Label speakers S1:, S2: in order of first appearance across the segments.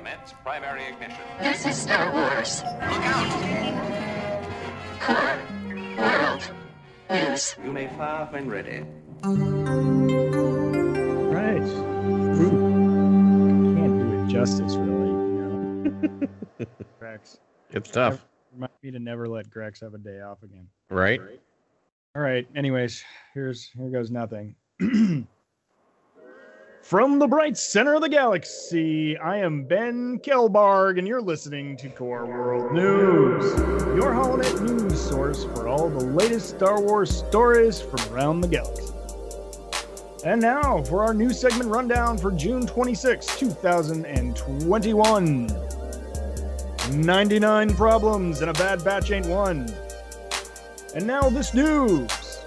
S1: Commence primary ignition.
S2: This is Star Wars.
S1: Look out!
S2: Core World News.
S3: You may fire when ready.
S4: Right. Ooh. Can't do it justice, really. You know? Grex.
S5: It's tough,
S4: Remind me to never let Grex have a day off again.
S5: right?
S4: All right. Anyways, here's here goes nothing. From the bright center of the galaxy, I am Ben Kelbarg, and you're listening to Core World News, your holonet news source for all the latest Star Wars stories from around the galaxy. And now for our new segment rundown for June 26, 2021. 99 problems and a bad batch ain't one. And now this news.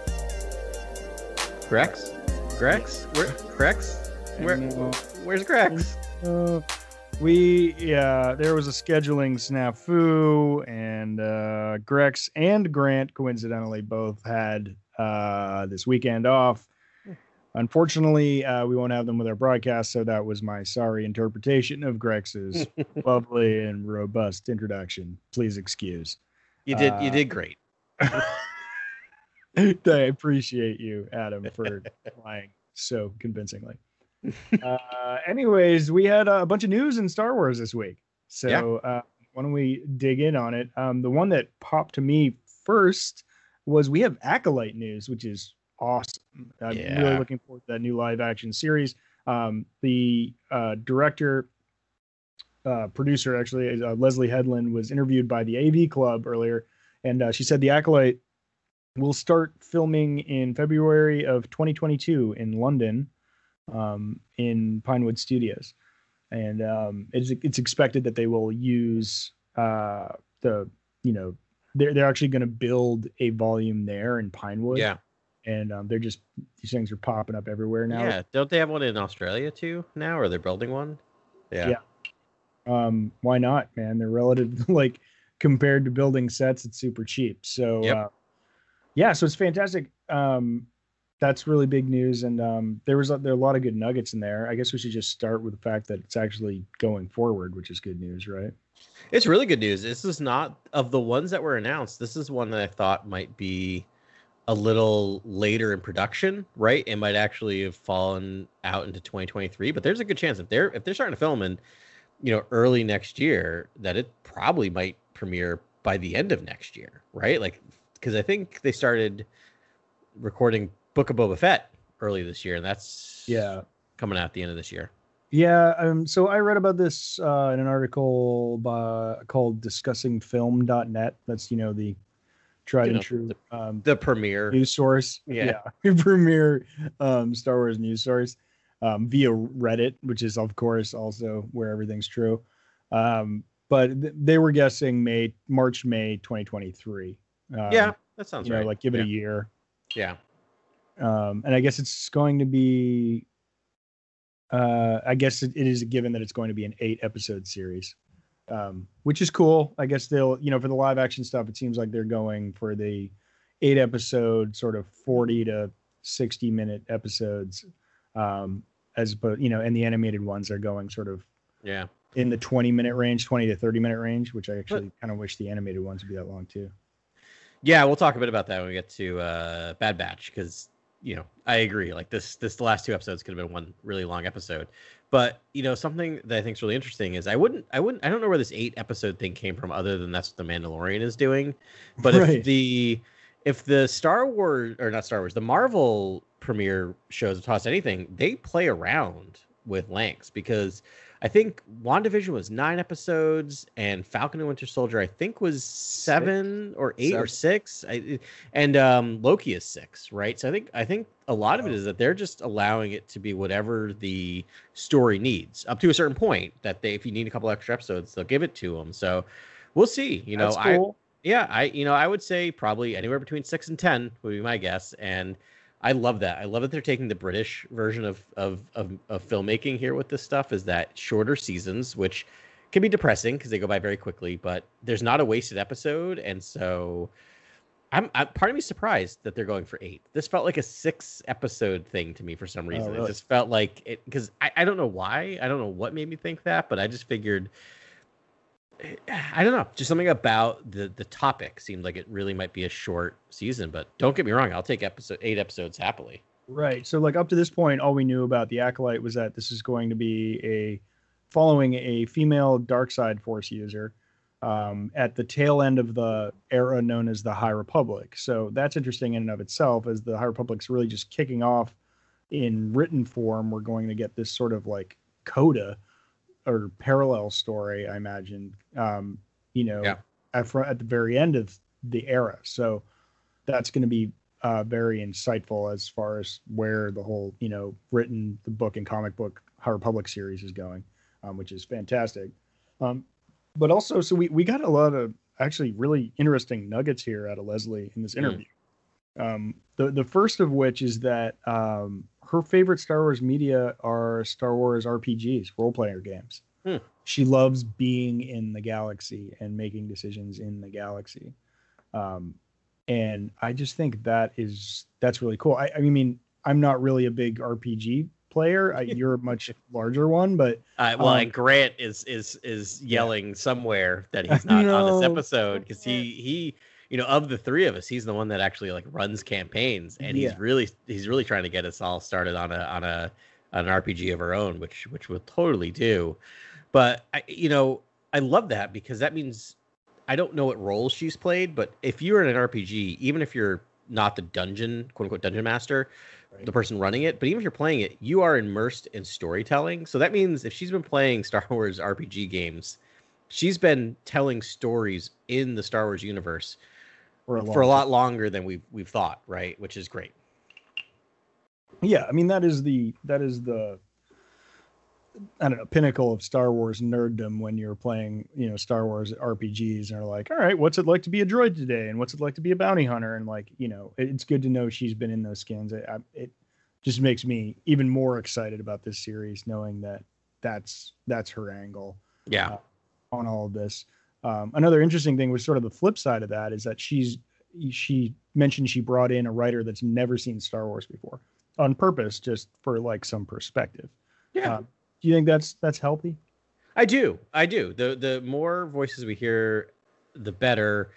S5: Grex, Grex, Grex? Where?
S4: Uh,
S5: Where's Grex?
S4: Uh, we yeah, there was a scheduling snafu, and uh, Grex and Grant coincidentally both had uh, this weekend off. Unfortunately, uh, we won't have them with our broadcast, so that was my sorry interpretation of Grex's lovely and robust introduction. Please excuse.
S5: You did. you
S4: Uh,
S5: did great.
S4: I appreciate you, Adam, for lying so convincingly. uh, anyways, we had a bunch of news in Star Wars this week. So
S5: Yeah.
S4: uh, why don't we dig in on it? Um, the one that popped to me first was we have Acolyte news, which is awesome. I'm really looking forward to that new live action series. Um, the uh, director, uh, producer, actually, uh, Leslie Headland, was interviewed by the AV Club earlier, and uh, she said the Acolyte will start filming in February of 2022 in London, um, in Pinewood Studios, and um, it's it's expected that they will use uh, the you know they're they're actually going to build a volume there in Pinewood,
S5: Yeah.
S4: and um, they're just these things are popping up everywhere now.
S5: Yeah. Don't they have one in Australia too now, or they're building one? Yeah.
S4: Yeah. um why not man they're relative like compared to building sets it's super cheap so
S5: Yep.
S4: uh, yeah so it's fantastic um that's really big news and um there was a, there are a lot of good nuggets in there i guess we should just start with the fact that it's actually going forward which is good news right
S5: It's really good news. This is not of the ones that were announced. This is one that I thought might be a little later in production, right? It might actually have fallen out into 2023, but there's a good chance if they're if they're starting to film in, you know, early next year, that it probably might premiere by the end of next year, right? Like, because I think they started recording Book of Boba Fett early this year, and that's
S4: yeah
S5: coming out at the end of this year.
S4: yeah um so i read about this uh in an article by, called discussingfilm.net that's you know the tried
S5: You
S4: and
S5: know,
S4: true
S5: the-
S4: um
S5: The premiere,
S4: news source.
S5: Yeah.
S4: yeah. Premier um, Star Wars news source um, via Reddit, which is of course also where everything's true. Um, but th- they were guessing May, March, May, 2023. Um,
S5: yeah, that sounds
S4: you know,
S5: right.
S4: like give it
S5: yeah.
S4: a year.
S5: yeah.
S4: Um, and I guess it's going to be. Uh, I guess it, it is a given that it's going to be an eight episode series, um, which is cool. I guess they'll, you know, for the live action stuff, it seems like they're going for the eight episode, sort of 40 to 60 minute episodes, um, as opposed, you know, and the animated ones are going sort of
S5: Yeah.
S4: in the 20 minute range, 20 to 30 minute range, which I actually kind of wish the animated ones would be that long too.
S5: Yeah, we'll talk a bit about that when we get to uh, Bad Batch because you know I agree. Like this, this the last two episodes could have been one really long episode. But you know something that I think is really interesting is I wouldn't, I wouldn't, I don't know where this eight episode thing came from, other than that's what the Mandalorian is doing. But
S4: Right.
S5: if the if the Star Wars or not Star Wars, the Marvel premiere shows us anything, they play around with lengths because I think WandaVision was nine episodes and Falcon and Winter Soldier I think was seven or eight or six. I, and um, Loki is six, right? So I think I think a lot of it is that they're just allowing it to be whatever the story needs up to a certain point. That they, if you need a couple extra episodes, they'll give it to them. So we'll see. You know,
S4: That's
S5: I yeah, I you know I would say probably anywhere between six and ten would be my guess, and I love that. I love that they're taking the British version of of of, of filmmaking here with this stuff. Is that shorter seasons, which can be depressing because they go by very quickly, but there's not a wasted episode, and so I'm, I'm part of me surprised that they're going for eight. This felt like a six episode thing to me for some oh, reason.
S4: Oh, really?
S5: It just felt like it because I, I don't know why. I don't know what made me think that, but I just figured I don't know. Just something about the the topic seemed like it really might be a short season. But don't get me wrong, I'll take episode eight episodes happily.
S4: Right. So like up to this point, all we knew about the acolyte was that this is going to be a following a female dark side force user um, at the tail end of the era known as the High Republic. So that's interesting in and of itself, as the High Republic's really just kicking off in written form. We're going to get this sort of like coda or parallel story, I imagine. Um, you know,
S5: Yeah.
S4: at, fr- at the very end of the era. So that's going to be uh, very insightful as far as where the whole, you know, written the book and comic book High Republic series is going, um, which is fantastic. Um, but also, so we, we got a lot of actually really interesting nuggets here out of Leslie in this
S5: Mm.
S4: interview. Um, the the first of which is that um, her favorite Star Wars media are Star Wars RPGs, role player games.
S5: Hmm.
S4: She loves being in the galaxy and making decisions in the galaxy. Um, and I just think that is that's really cool. I, I mean, I'm not really a big RPG player. I, you're a much larger one, but
S5: Uh, well,
S4: Um,
S5: and Grant is is is
S4: Yeah.
S5: yelling somewhere that he's not on this episode because he he you know of the three of us, he's the one that actually like runs campaigns, and
S4: Yeah.
S5: he's really he's really trying to get us all started on a on a on an RPG of our own, which which we'll totally do. But I, you know, I love that because that means I don't know what roles she's played, but if you're in an RPG, even if you're not the dungeon quote unquote dungeon master,
S4: Right.
S5: the person running it, but even if you're playing it, you are immersed in storytelling. So that means if she's been playing Star Wars RPG games, she's been telling stories in the Star Wars universe
S4: for a,
S5: for a lot longer than we've we've thought, right? Which is great.
S4: yeah i mean that is the that is the i don't know pinnacle of star wars nerddom when you're playing you know star wars rpgs and are like all right what's it like to be a droid today and what's it like to be a bounty hunter and like you know it- it's good to know she's been in those skins it, I- it just makes me even more excited about this series knowing that that's that's her angle
S5: Yeah.
S4: Uh, on all of this. Um, another interesting thing was sort of the flip side of that is that she's she mentioned she brought in a writer that's never seen Star Wars before on purpose, just for like some perspective.
S5: Yeah.
S4: Um, do you think that's that's healthy?
S5: I do. I do. The the more voices we hear, the better.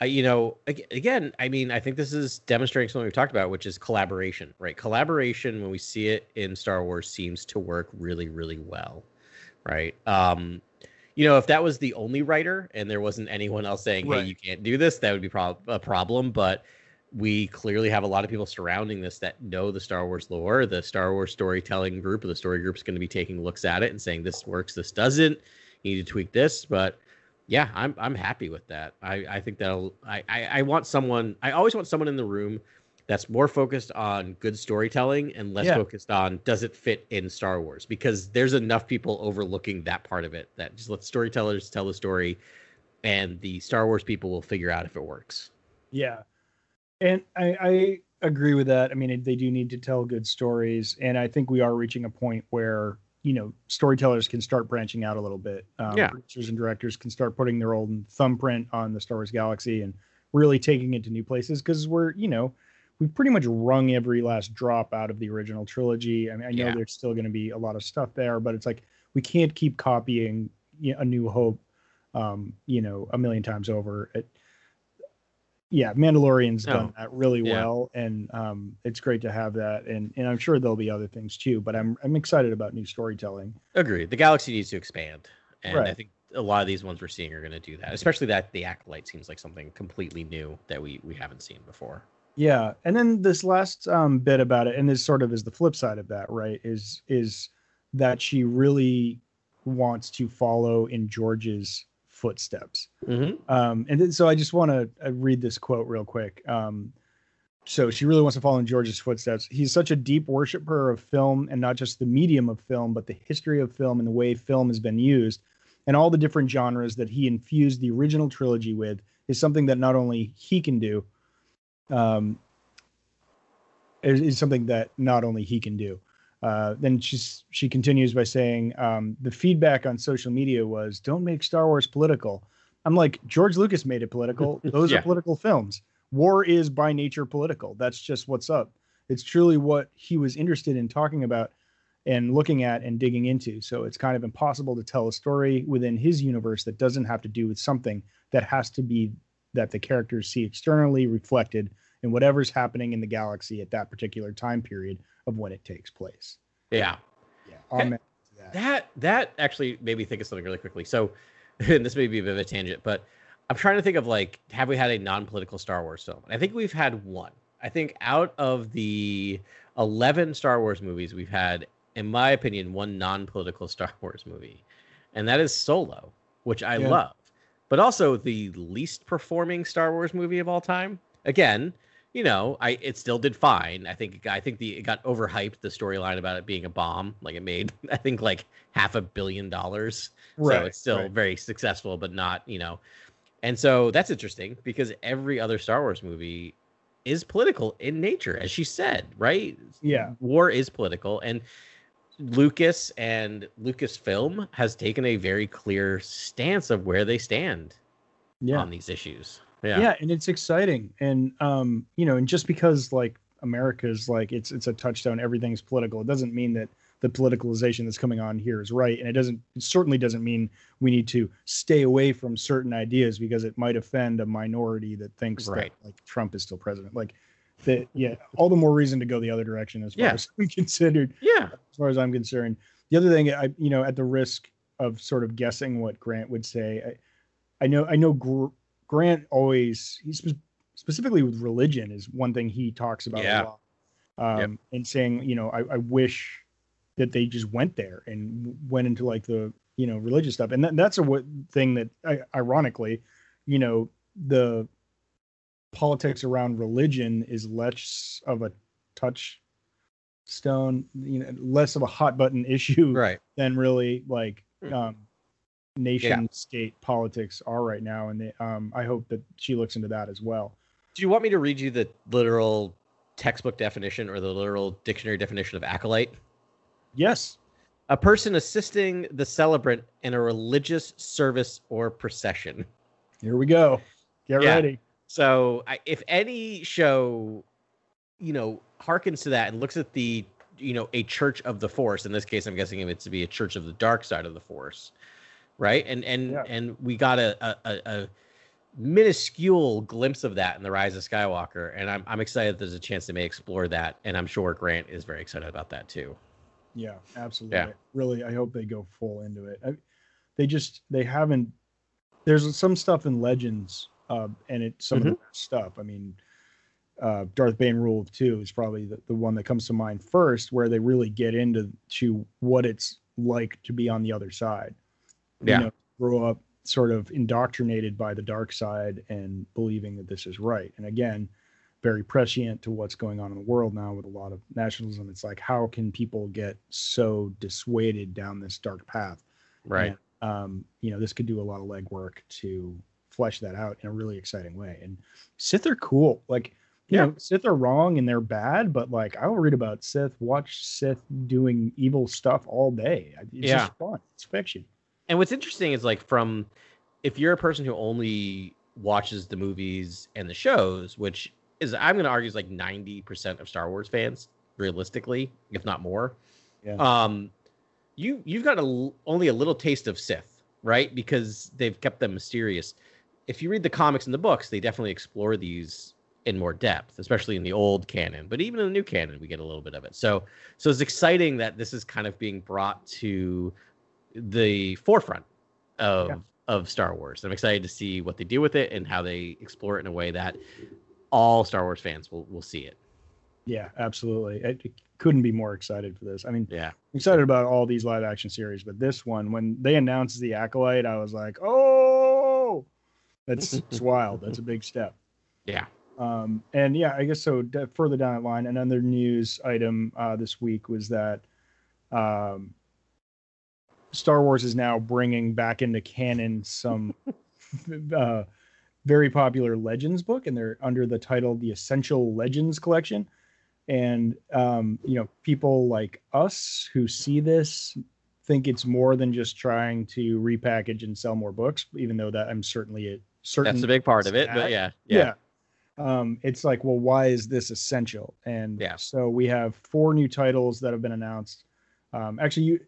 S5: I, you know, again, I mean, I think this is demonstrating something we've talked about, which is collaboration, right? Collaboration, when we see it in Star Wars, seems to work really, really well, right? Um, you know, if that was the only writer and there wasn't anyone else saying, "Hey, you can't do this," that would be prob- a problem. But we clearly have a lot of people surrounding this that know the Star Wars lore. The Star Wars storytelling group, or the story group, is going to be taking looks at it and saying, "This works, this doesn't. You need to tweak this." But yeah, I'm I'm happy with that. I I think that'll. I I, I want someone. I always want someone in the room that's more focused on good storytelling and less
S4: Yeah.
S5: focused on does it fit in Star Wars because there's enough people overlooking that part of it that just let storytellers tell the story and the Star Wars people will figure out if it works.
S4: Yeah, and I, I agree with that. I mean, they do need to tell good stories, and I think we are reaching a point where you know storytellers can start branching out a little bit. Um,
S5: Yeah.
S4: producers and directors can start putting their own thumbprint on the Star Wars galaxy and really taking it to new places because we're you know we've pretty much wrung every last drop out of the original trilogy. I mean, I know
S5: Yeah.
S4: there's still going to be a lot of stuff there, but it's like we can't keep copying you know, A New Hope, um, you know, a million times over. It, yeah, Mandalorian's done that really
S5: Yeah.
S4: well, and um, it's great to have that. And and I'm sure there'll be other things too. But I'm I'm excited about new storytelling.
S5: Agree. The galaxy needs to expand, and I think a lot of these ones we're seeing are going to do that. Especially that the acolyte seems like something completely new that we we haven't seen before.
S4: Yeah, and then this last um, bit about it, and this sort of is the flip side of that, right? Is is that she really wants to follow in George's footsteps.
S5: Mm-hmm.
S4: Um, and then, so I just want to uh, read this quote real quick. Um, so she really wants to follow in George's footsteps. He's such a deep worshiper of film and not just the medium of film, but the history of film and the way film has been used and all the different genres that he infused the original trilogy with is something that not only he can do, um, is, is something that not only he can do. Uh, then she's she continues by saying um, the feedback on social media was don't make Star Wars political. I'm like George Lucas made it political. Those
S5: Yeah.
S4: are political films. war is by nature political. That's just what's up. It's truly what he was interested in talking about and looking at and digging into. So it's kind of impossible to tell a story within his universe that doesn't have to do with something that has to be that the characters see externally reflected in whatever's happening in the galaxy at that particular time period of when it takes place.
S5: Yeah.
S4: Yeah. Amen to that.
S5: That that actually made me think of something really quickly. So, and this may be a bit of a tangent, but I'm trying to think of like, have we had a non-political Star Wars film? I think we've had one. I think out of the 11 Star Wars movies, we've had, in my opinion, one non-political Star Wars movie, and that is Solo, which I
S4: Yeah.
S5: love, but also the least performing Star Wars movie of all time. Again, you know, I it still did fine. I think I think the it got overhyped the storyline about it being a bomb. Like it made I think like half a billion dollars.
S4: Right, so
S5: it's still
S4: right.
S5: very successful, but not you know. And so that's interesting because every other Star Wars movie is political in nature, as she said, right?
S4: Yeah.
S5: war is political, and Lucas and Lucasfilm has taken a very clear stance of where they stand
S4: Yeah.
S5: on these issues.
S4: yeah.
S5: Yeah,
S4: and it's exciting and um you know and just because like america's like it's it's a touchstone everything's political it doesn't mean that the politicalization that's coming on here is right and it doesn't it certainly doesn't mean we need to stay away from certain ideas because it might offend a minority that thinks
S5: Right.
S4: that like trump is still president like that yeah all the more reason to go the other direction as far
S5: Yeah.
S4: as i'm considered
S5: yeah,
S4: as far as I'm concerned. The other thing, I you know, at the risk of sort of guessing what Grant would say, I, I know I know Gr- Grant always he's spe- specifically with religion is one thing he talks about
S5: Yeah.
S4: a lot, um,
S5: Yep.
S4: and saying you know I, I wish that they just went there and went into like the you know religious stuff, and that, that's a w- thing that I, ironically, you know, the politics around religion is less of a touch stone you know less of a hot button issue
S5: right.
S4: than really like
S5: Hmm.
S4: um nation state politics are right now and they, um i hope that she looks into that as well
S5: Do you want me to read you the literal textbook definition or the literal dictionary definition of acolyte?
S4: yes
S5: A person assisting the celebrant in a religious service or procession.
S4: here we go get
S5: Yeah.
S4: ready
S5: So, I, if any show, you know, harkens to that and looks at the, you know, a church of the force. In this case, I'm guessing it's to be a church of the dark side of the force, right? And and
S4: Yeah.
S5: and we got a, a a minuscule glimpse of that in the Rise of Skywalker, and I'm I'm excited there's a chance they may explore that, and I'm sure Grant is very excited about that too.
S4: yeah absolutely
S5: Yeah.
S4: really i hope they go full into it I, they just they haven't there's some stuff in legends uh and it's some of the stuff i mean uh, Darth Bane Rule of Two is probably the, the one that comes to mind first, where they really get into to what it's like to be on the other side.
S5: Yeah.
S4: You know, grow up sort of indoctrinated by the dark side and believing that this is right. And again, very prescient to what's going on in the world now with a lot of nationalism. It's like, how can people get so dissuaded down this dark path?
S5: Right.
S4: And, um, you know, this could do a lot of legwork to flesh that out in a really exciting way. And Sith are cool. Like, you
S5: Yeah.
S4: know, Sith are wrong and they're bad, but like I'll read about Sith, watch Sith doing evil stuff all day. It's
S5: Yeah.
S4: just fun. It's fiction.
S5: And what's interesting is like from if you're a person who only watches the movies and the shows, which is I'm going to argue is like 90% of Star Wars fans realistically, if not more.
S4: Yeah.
S5: Um you you've got a, only a little taste of Sith, right? Because they've kept them mysterious. If you read the comics and the books, they definitely explore these in more depth, especially in the old canon. But even in the new canon, we get a little bit of it. So so it's exciting that this is kind of being brought to the forefront of
S4: Yeah.
S5: of Star Wars. I'm excited to see what they do with it and how they explore it in a way that all Star Wars fans will will see it.
S4: Yeah, absolutely. I couldn't be more excited for this. I mean,
S5: Yeah.
S4: I'm excited about all these live action series, but this one, when they announced the Acolyte, I was like, oh, that's it's wild. That's a big step.
S5: Yeah.
S4: Um, and yeah, I guess so. d- Further down the line, another news item uh, this week was that um, Star Wars is now bringing back into canon some uh, very popular Legends book, and they're under the title "The Essential Legends Collection." And um, you know, people like us who see this think it's more than just trying to repackage and sell more books, even though that I'm certainly a certain
S5: That's a big part of it. But
S4: that.
S5: yeah.
S4: yeah. um, it's like, well, why is this essential? And
S5: Yeah.
S4: so we have four new titles that have been announced. Um, actually, you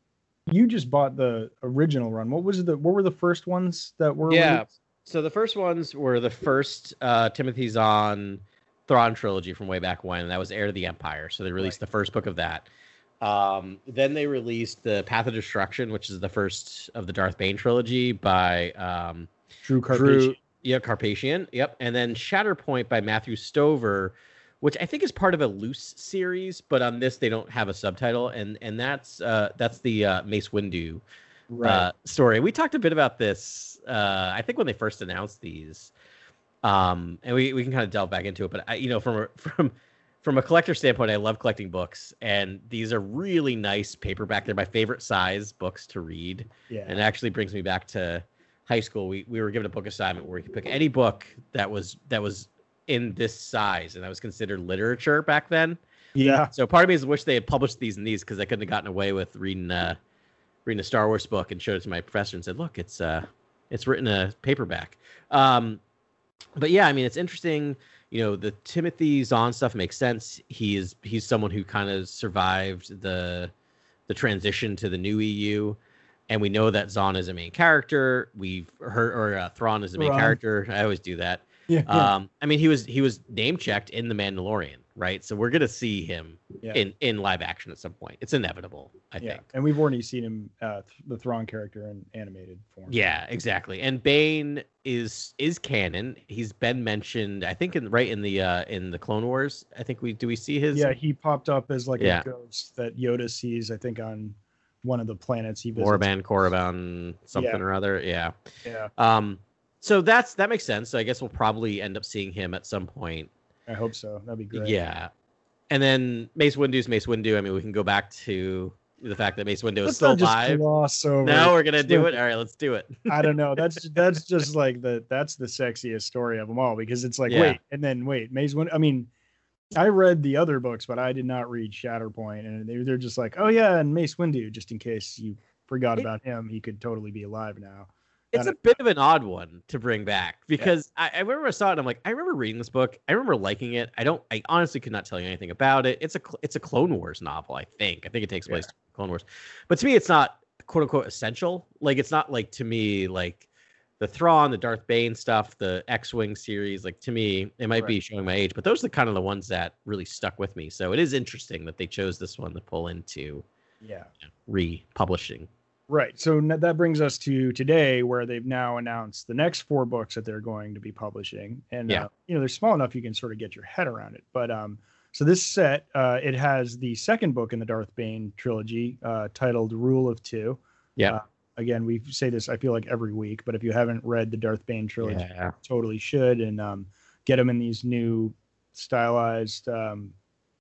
S4: you just bought the original run. What was the what were the first ones that were?
S5: Yeah.
S4: released?
S5: So the first ones were the first uh, Timothy Zahn Thrawn trilogy from way back when, that was Heir to the Empire. So they released the first book of that. Um, then they released the Path of Destruction, which is the first of the Darth Bane trilogy by um,
S4: Drew Karpyshyn.
S5: Drew, yeah, Karpyshyn. Yep. And then Shatterpoint by Matthew Stover, which I think is part of a loose series, but on this they don't have a subtitle, and and that's uh, that's the uh, Mace Windu
S4: Right.
S5: uh, story. We talked a bit about this. Uh, I think when they first announced these, um, and we, we can kind of delve back into it. But I, you know, from a, from from a collector standpoint, I love collecting books, and these are really nice paperback. They're my favorite size books to read,
S4: yeah.
S5: and it actually brings me back to high school. We we were given a book assignment where we could pick any book that was that was in this size, and that was considered literature back then.
S4: yeah.
S5: So part of me is wish they had published these in these because I couldn't have gotten away with reading uh reading a Star Wars book and showed it to my professor and said, "Look, it's uh it's written a paperback." Um, but yeah, I mean, it's interesting. You know, the Timothy Zahn stuff makes sense. He is he's someone who kind of survived the the transition to the new EU, and we know that Zahn is a main character. We've heard or uh, Thrawn is a main
S4: Thrawn.
S5: character. I always do that.
S4: Yeah.
S5: Um, I mean, he was he was name checked in the Mandalorian, right? So we're gonna see him
S4: yeah.
S5: in in live action at some point. It's inevitable, I
S4: yeah.
S5: think.
S4: And we've already seen him, uh, th- the Thrawn character in animated form.
S5: Yeah, exactly. And Bane is is canon. He's been mentioned, I think, in right in the uh in the Clone Wars. I think we do we see his.
S4: Yeah, he popped up as like
S5: Yeah.
S4: a ghost that Yoda sees, I think, on one of the planets he visits.
S5: Moraband, Korriban, something
S4: Yeah.
S5: or other. Yeah.
S4: Yeah,
S5: Um. So that's that makes sense. So I guess we'll probably end up seeing him at some point.
S4: I hope so. That'd be great.
S5: Yeah. And then Mace Windu's Mace Windu. I mean, we can go back to the fact that Mace Windu is still alive.
S4: gloss over.
S5: Now we're gonna do it. All right, let's do it.
S4: I don't know. That's that's just like the that's the sexiest story of them all because it's like
S5: Yeah.
S4: wait and then wait Mace Windu. I mean, I read the other books, but I did not read Shatterpoint, and they they're just like oh yeah, and Mace Windu, just in case you forgot
S5: It-
S4: about him, he could totally be alive now.
S5: It's a bit of an odd one to bring back because I, I remember I saw it. and I'm like, I remember reading this book. I remember liking it. I don't. I honestly could not tell you anything about it. It's a it's a Clone Wars novel. I think. I think it takes place in Clone Wars, but to me, it's not quote unquote essential. Like it's not like to me like the Thrawn, the Darth Bane stuff, the X-wing series. Like to me, it might be showing my age, but those are the kind of the ones that really stuck with me. So it is interesting that they chose this one to pull into
S4: Yeah.
S5: republishing.
S4: Right. So that brings us to today, where they've now announced the next four books that they're going to be publishing, and
S5: Yeah.
S4: uh, you know they're small enough you can sort of get your head around it. But um, so this set uh, it has the second book in the Darth Bane trilogy, uh, titled Rule of Two.
S5: Yeah.
S4: Again, we say this I feel like every week, but if you haven't read the Darth Bane trilogy,
S5: Yeah.
S4: totally should, and um, get them in these new stylized, um,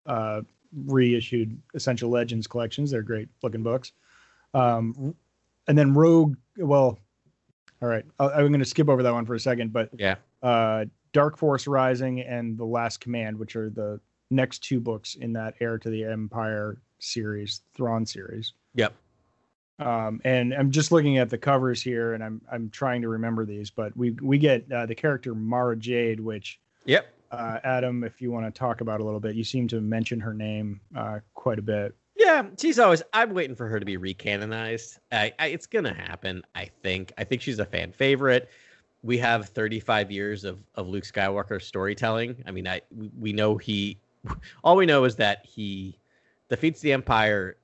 S4: uh, reissued Essential Legends collections. They're great looking books. Um, and then Rogue. Well, all right, I, I'm going to skip over that one for a second, but
S5: Yeah.
S4: uh, Dark Force Rising and The Last Command, which are the next two books in that Heir to the Empire series, Thrawn series.
S5: Yep.
S4: Um, and I'm just looking at the covers here, and I'm I'm trying to remember these, but we we get uh, the character Mara Jade, which
S5: Yep.
S4: uh, Adam, if you want to talk about a little bit, you seem to mention her name uh, quite a bit.
S5: Yeah, she's always. I'm waiting for her to be recanonized. I, I, it's gonna happen. I think. I think she's a fan favorite. We have 35 years of of Luke Skywalker storytelling. I mean, I we- know he. All we know is that he defeats the Empire,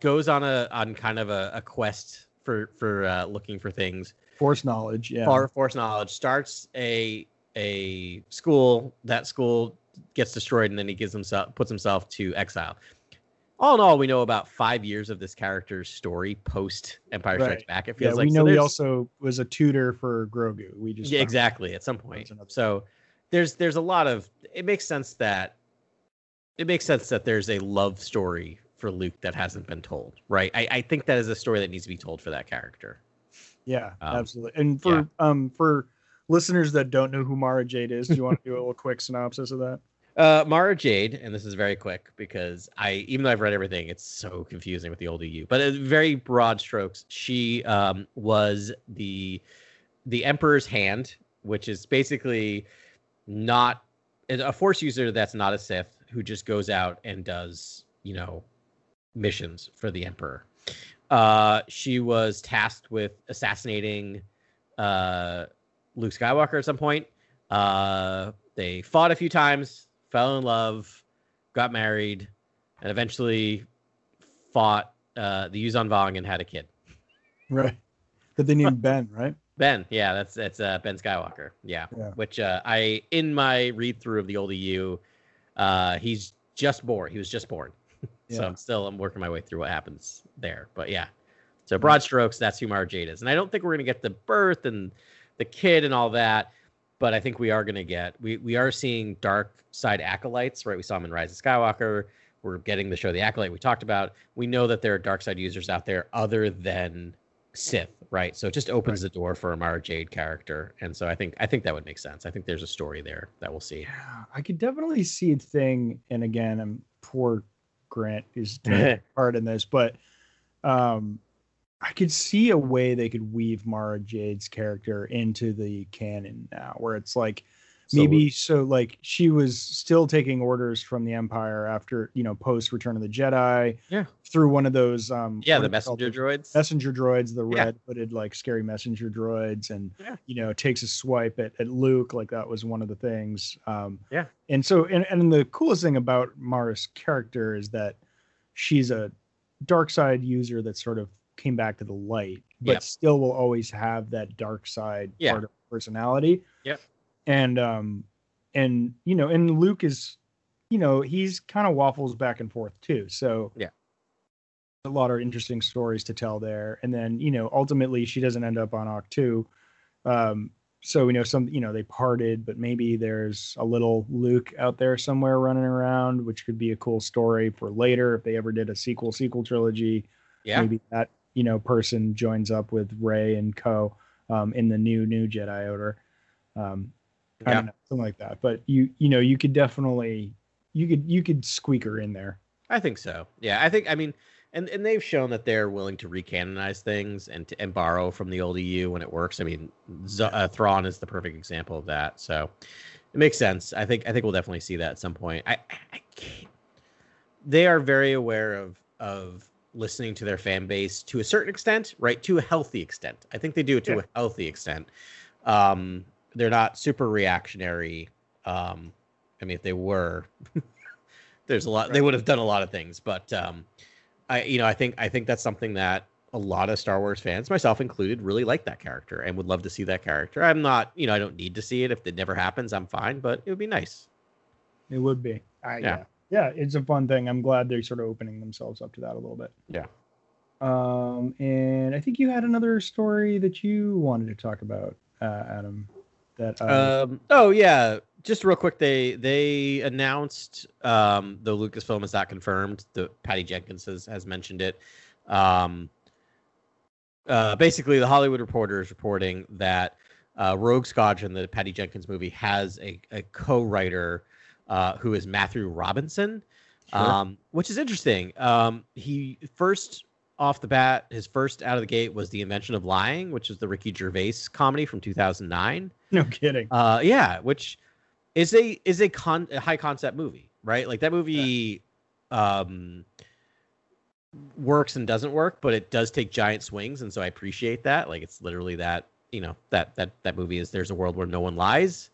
S5: goes on a on kind of a, a quest for for uh, looking for things.
S4: Force knowledge, yeah.
S5: Far Force knowledge starts a a school. That school gets destroyed, and then he gives himself puts himself to exile. All in all, we know about five years of this character's story post Empire Strikes
S4: Right.
S5: Back. It
S4: yeah,
S5: feels
S4: we know
S5: so
S4: he also was a tutor for Grogu. We just
S5: yeah, exactly at some point. So there's there's a lot of it makes sense that it makes sense that there's a love story for Luke that hasn't been told, right? I, I think that is a story that needs to be told for that character.
S4: Yeah,
S5: Um,
S4: absolutely. And for
S5: yeah.
S4: um for listeners that don't know who Mara Jade is, do you want to do a little quick synopsis of that?
S5: Uh, Mara Jade, and this is very quick because I, even though I've read everything, it's so confusing with the old EU. But in very broad strokes, she um, was the the Emperor's hand, which is basically not a force user that's not a Sith who just goes out and does you know missions for the Emperor. Uh, she was tasked with assassinating uh, Luke Skywalker at some point. Uh, they fought a few times, fell in love, got married, and eventually fought uh, the Yuuzhan Vong and had a kid.
S4: Right. That they named Ben, right?
S5: Ben, yeah, that's that's uh, Ben Skywalker. Yeah,
S4: Yeah.
S5: which uh, I in my read through of the old EU, uh, he's just born. He was just born, so I'm still I'm working my way through what happens there. But yeah, so broad strokes, that's who Mara Jade is, and I don't think we're gonna get the birth and the kid and all that, but I think we are gonna get we we are seeing dark side acolytes, right? We saw him in Rise of Skywalker. We're getting the show The Acolyte we talked about. We know that there are dark side users out there other than Sith, right? So it just opens the door for a Mara Jade character, and so I think I think that would make sense. I think there's a story there that we'll see.
S4: Yeah, I could definitely see a thing, and again, I'm poor Grant is taking part in this, but um, I could see a way they could weave Mara Jade's character into the canon now, where it's like maybe so like she was still taking orders from the Empire after you know post Return of the Jedi,
S5: Yeah.
S4: through one of those um
S5: yeah, the messenger droids.
S4: messenger droids, the
S5: Yeah.
S4: red hooded like scary messenger droids, and
S5: Yeah.
S4: you know takes a swipe at, at Luke. Like that was one of the things. Um,
S5: Yeah.
S4: And so, and, and the coolest thing about Mara's character is that she's a dark side user that sort of came back to the light, but
S5: Yep.
S4: still will always have that dark side
S5: Yeah.
S4: part of personality.
S5: Yep.
S4: And um, and you know, and Luke is, you know, he's kind of waffles back and forth too. So
S5: Yeah.
S4: a lot of interesting stories to tell there. And then, you know, ultimately she doesn't end up on Ahch-To. Um, so we know some, you know, they parted, but maybe there's a little Luke out there somewhere running around, which could be a cool story for later if they ever did a sequel sequel trilogy.
S5: yeah,
S4: Maybe that, you know, person joins up with Rey and Co. Um, in the new new Jedi Order. Um, I
S5: yeah.
S4: don't know, something like that. But you you know, you could definitely you could you could squeak her in there.
S5: I think so. Yeah, I think I mean, and and they've shown that they're willing to recanonize things and to, and borrow from the old EU when it works. I mean, Z- uh, Thrawn is the perfect example of that. So it makes sense. I think I think we'll definitely see that at some point. I, I, I can't. They are very aware of of listening to their fan base to a certain extent, right? To a healthy extent. I think they do it to
S4: Yeah.
S5: a healthy extent. Um, they're not super reactionary. Um, I mean, if they were, there's a lot. They would have done a lot of things, but um, I, you know, I think I think that's something that a lot of Star Wars fans, myself included, really like that character and would love to see that character. I'm not, you know, I don't need to see it. If it never happens, I'm fine, but it would be nice.
S4: It would be. I,
S5: Yeah.
S4: yeah. Yeah, it's a fun thing. I'm glad they're sort of opening themselves up to that a little bit.
S5: Yeah.
S4: Um, and I think you had another story that you wanted to talk about, uh, Adam. That uh,
S5: Um, oh yeah, just real quick, they they announced um, though Lucasfilm is not confirmed. The Patty Jenkins has, has mentioned it. Um, uh, basically, the Hollywood Reporter is reporting that uh, Rogue Squadron, the Patty Jenkins movie, has a, a co-writer uh, who is Matthew Robinson,
S4: Sure.
S5: um, which is interesting. Um, he first off the bat, his first out of the gate was The Invention of Lying, which is the Ricky Gervais comedy from 2009.
S4: no kidding.
S5: Uh, yeah, which is a is a con a high concept movie, right? Like that movie um works and doesn't work, but it does take giant swings, and so I appreciate that. Like it's literally that, you know, that that that movie is there's a world where no one lies.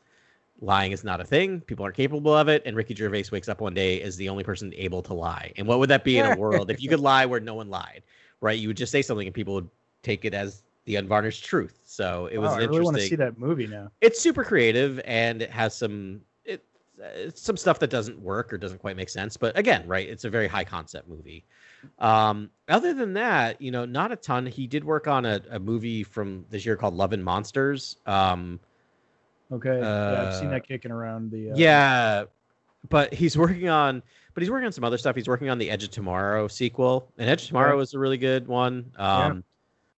S5: Lying is not a thing. People aren't capable of it. And Ricky Gervais wakes up one day as the only person able to lie. And what would that be in a world if you could lie where no one lied, right? You would just say something and people would take it as the unvarnished truth. So it was
S4: Wow, I
S5: interesting
S4: really want to see that movie now.
S5: it's super creative and it has some it it's some stuff that doesn't work or doesn't quite make sense but again right it's a very high concept movie um other than that you know not a ton he did work on a, a movie from this year called love and monsters um
S4: Okay. yeah, I've seen
S5: Uh,
S4: that kicking around the. Uh,
S5: yeah but he's working on but he's working on some other stuff he's working on the edge of tomorrow sequel and edge of tomorrow
S4: Yeah.
S5: is a really good one
S4: Yeah.
S5: um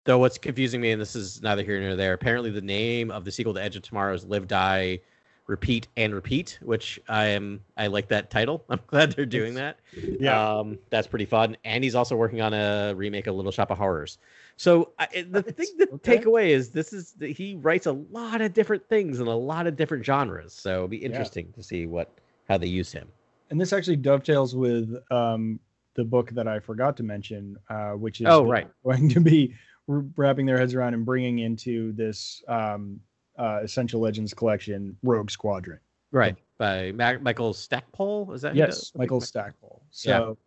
S5: though what's confusing me and this is neither here nor there apparently the name of the sequel to edge of tomorrow is live die repeat and repeat which i am i like that title i'm glad they're doing that
S4: Yeah.
S5: um that's pretty fun and he's also working on a remake of little shop of horrors So I, the thing to
S4: Okay.
S5: take away is this is that he writes a lot of different things in a lot of different genres. So it'll be interesting to see what how they use him.
S4: And this actually dovetails with um, the book that I forgot to mention, uh, which is
S5: Oh, right.
S4: going to be wrapping their heads around and bringing into this um, uh, Essential Legends collection, Rogue Squadron.
S5: Right by Ma- Michael Stackpole. Is that
S4: Yes, Michael Stackpole. So,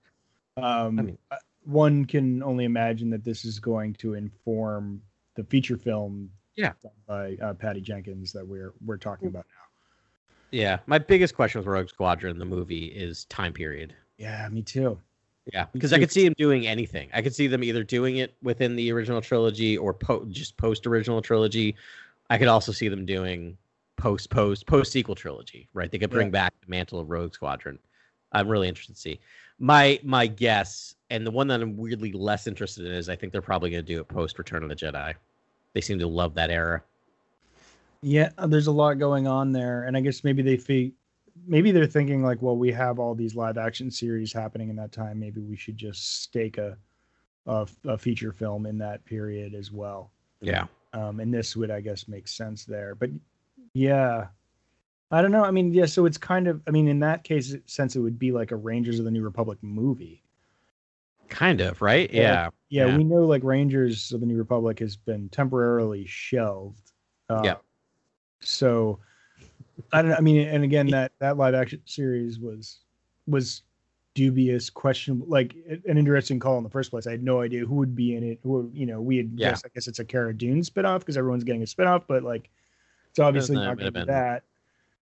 S4: um,
S5: I mean-
S4: one can only imagine that this is going to inform the feature film
S5: Yeah.
S4: by uh, Patty Jenkins that we're we're talking about now.
S5: Yeah, my biggest question with Rogue Squadron, the movie, is time period.
S4: Yeah, me too.
S5: Yeah, because I could see him doing anything. I could see them either doing it within the original trilogy or po- just post original trilogy. I could also see them doing post post post sequel trilogy. Right? They could bring
S4: Yeah.
S5: back the mantle of Rogue Squadron. I'm really interested to see. My my guess, and the one that I'm weirdly less interested in is I think they're probably going to do it post Return of the Jedi. They seem to love that era.
S4: Yeah, uh, there's a lot going on there, and I guess maybe they fe- maybe they're thinking like, well, we have all these live action series happening in that time. Maybe we should just stake a a, a feature film in that period as well.
S5: Yeah.
S4: Um, and this would, I guess, make sense there. But yeah, I don't know. I mean, yeah. So it's kind of, I mean, in that case, sense, it would be like a Rangers of the New Republic movie.
S5: Kind of, right?
S4: Yeah.
S5: Yeah.
S4: Yeah,
S5: Yeah.
S4: we know like Rangers of the New Republic has been temporarily shelved. Uh,
S5: Yeah.
S4: So I don't know. I mean, and again, that that live action series was was dubious, questionable, like an interesting call in the first place. I had no idea who would be in it. Who you know, we had
S5: Yeah.
S4: guessed. I guess it's a Cara Dune spinoff because everyone's getting a spinoff, but like it's obviously
S5: Doesn't
S4: going to be that.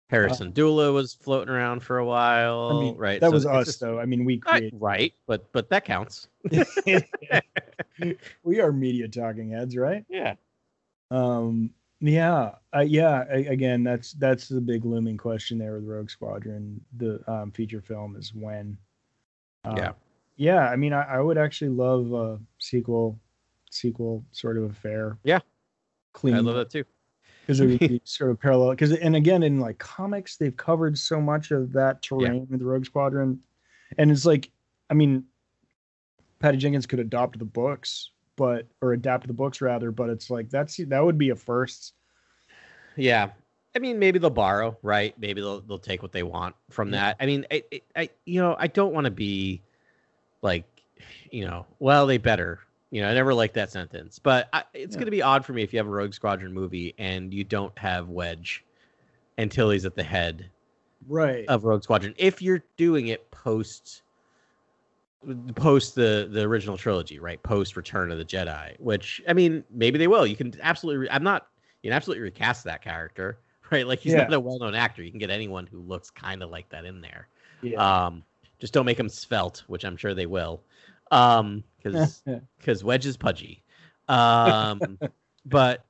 S5: Harrison Dula was floating around for a while.
S4: I mean,
S5: right.
S4: That
S5: so
S4: was us,
S5: just-
S4: though. I mean, we
S5: Uh,
S4: created.
S5: right, but but that counts.
S4: we are media talking heads, right?
S5: Yeah.
S4: Um, yeah, uh, yeah. a- again, that's that's the big looming question there with Rogue Squadron. The um, feature film is when. Uh,
S5: Yeah.
S4: yeah. I mean, I, I would actually love a sequel, sequel sort of affair.
S5: Yeah.
S4: clean.
S5: I love that too.
S4: Because it would be sort of parallel. Because and again, in like comics, they've covered so much of that terrain with the Rogue Squadron, and it's like, I mean, Patty Jenkins could adopt the books, but or adapt the books rather, but it's like that's that would be a first.
S5: Yeah. I mean, maybe they'll borrow, right? Maybe they'll they'll take what they want from
S4: Yeah.
S5: that. I mean, I, I you know, I don't want to be like, you know, well, they better. You know, I never like that sentence, but I, it's
S4: Yeah.
S5: going to be odd for me if you have a Rogue Squadron movie and you don't have Wedge until he's at the head
S4: Right.
S5: of Rogue Squadron. If you're doing it post post the the original trilogy, right? Post Return of the Jedi, which I mean, maybe they will. You can absolutely. Re- I'm not. You can absolutely recast that character, right? Like he's
S4: Yeah.
S5: not a well-known actor. You can get anyone who looks kind of like that in there.
S4: yeah.
S5: Um, just don't make him svelte, which I'm sure they will, um, because because Wedge is pudgy. Um, but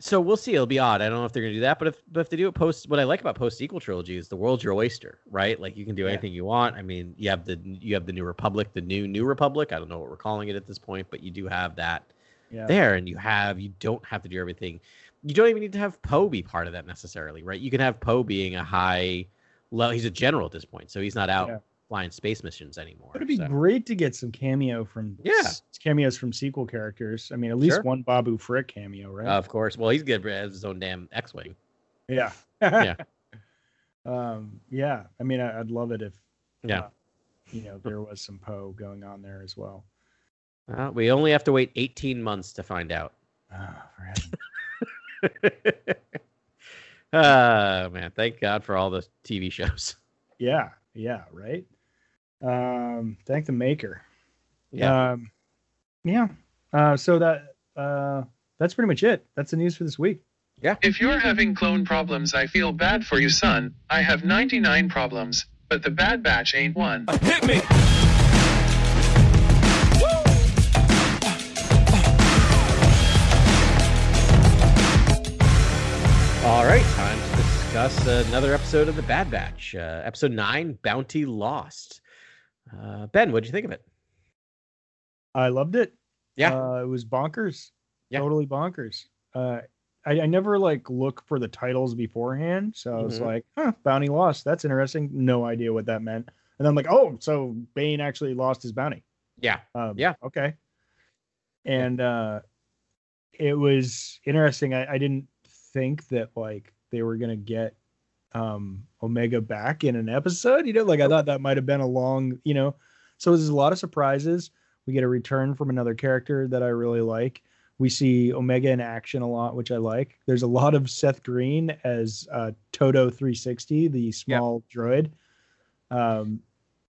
S5: so we'll see. It'll be odd. I don't know if they're gonna do that, but if but if they do it post, what I like about post sequel trilogy is the world's your oyster, right? Like you can do
S4: Yeah.
S5: anything you want. I mean, you have the you have the New Republic, the new New Republic. I don't know what we're calling it at this point, but you do have that
S4: yeah.
S5: there, and you have you don't have to do everything. You don't even need to have Poe be part of that necessarily, right? You can have Poe being a high level. He's a general at this point, so he's not out
S4: Yeah.
S5: Flying space missions anymore.
S4: It'd be
S5: so.
S4: great to get some cameo from
S5: Yeah.
S4: cameos from sequel characters. I mean, at least
S5: Sure.
S4: one Babu Frick cameo, right?
S5: Of course. Well, he's good as his own damn X-wing.
S4: Yeah.
S5: Yeah.
S4: um, yeah. I mean, I, I'd love it if,
S5: Yeah.
S4: uh, you know, there was some Poe going on there as well.
S5: Uh, we only have to wait 18 months to find out.
S4: For heaven's
S5: oh man, thank God for all the TV shows.
S4: Yeah, yeah, right. Um, thank the maker.
S5: Yeah.
S4: Um, yeah. Uh, so that uh, that's pretty much it. That's the news for this week. Yeah.
S3: If you're having clone problems, I feel bad for you, son. I have 99 problems, but the Bad Batch ain't one.
S6: Hit me.
S5: All right, time to discuss another episode of the Bad Batch, uh, episode nine, Bounty Lost. Uh, ben, what'd you think of it?
S4: I loved it.
S5: Yeah.
S4: uh, it was bonkers.
S5: Yeah.
S4: totally bonkers. Uh, I, I never like look for the titles beforehand, so I was
S5: Mhm.
S4: like, "Huh, bounty lost. That's interesting." No idea what that meant. And I'm like, "Oh, so Bane actually lost his bounty."
S5: Yeah,
S4: Um,
S5: Yeah.
S4: Okay. and uh, it was interesting. I, I didn't think that like they were gonna get um Omega back in an episode. You know, like I thought that might have been a long, you know. So there's a lot of surprises. We get a return from another character that I really like. We see Omega in action a lot, which I like. There's a lot of Seth Green as uh, Todo 360, the small droid, um,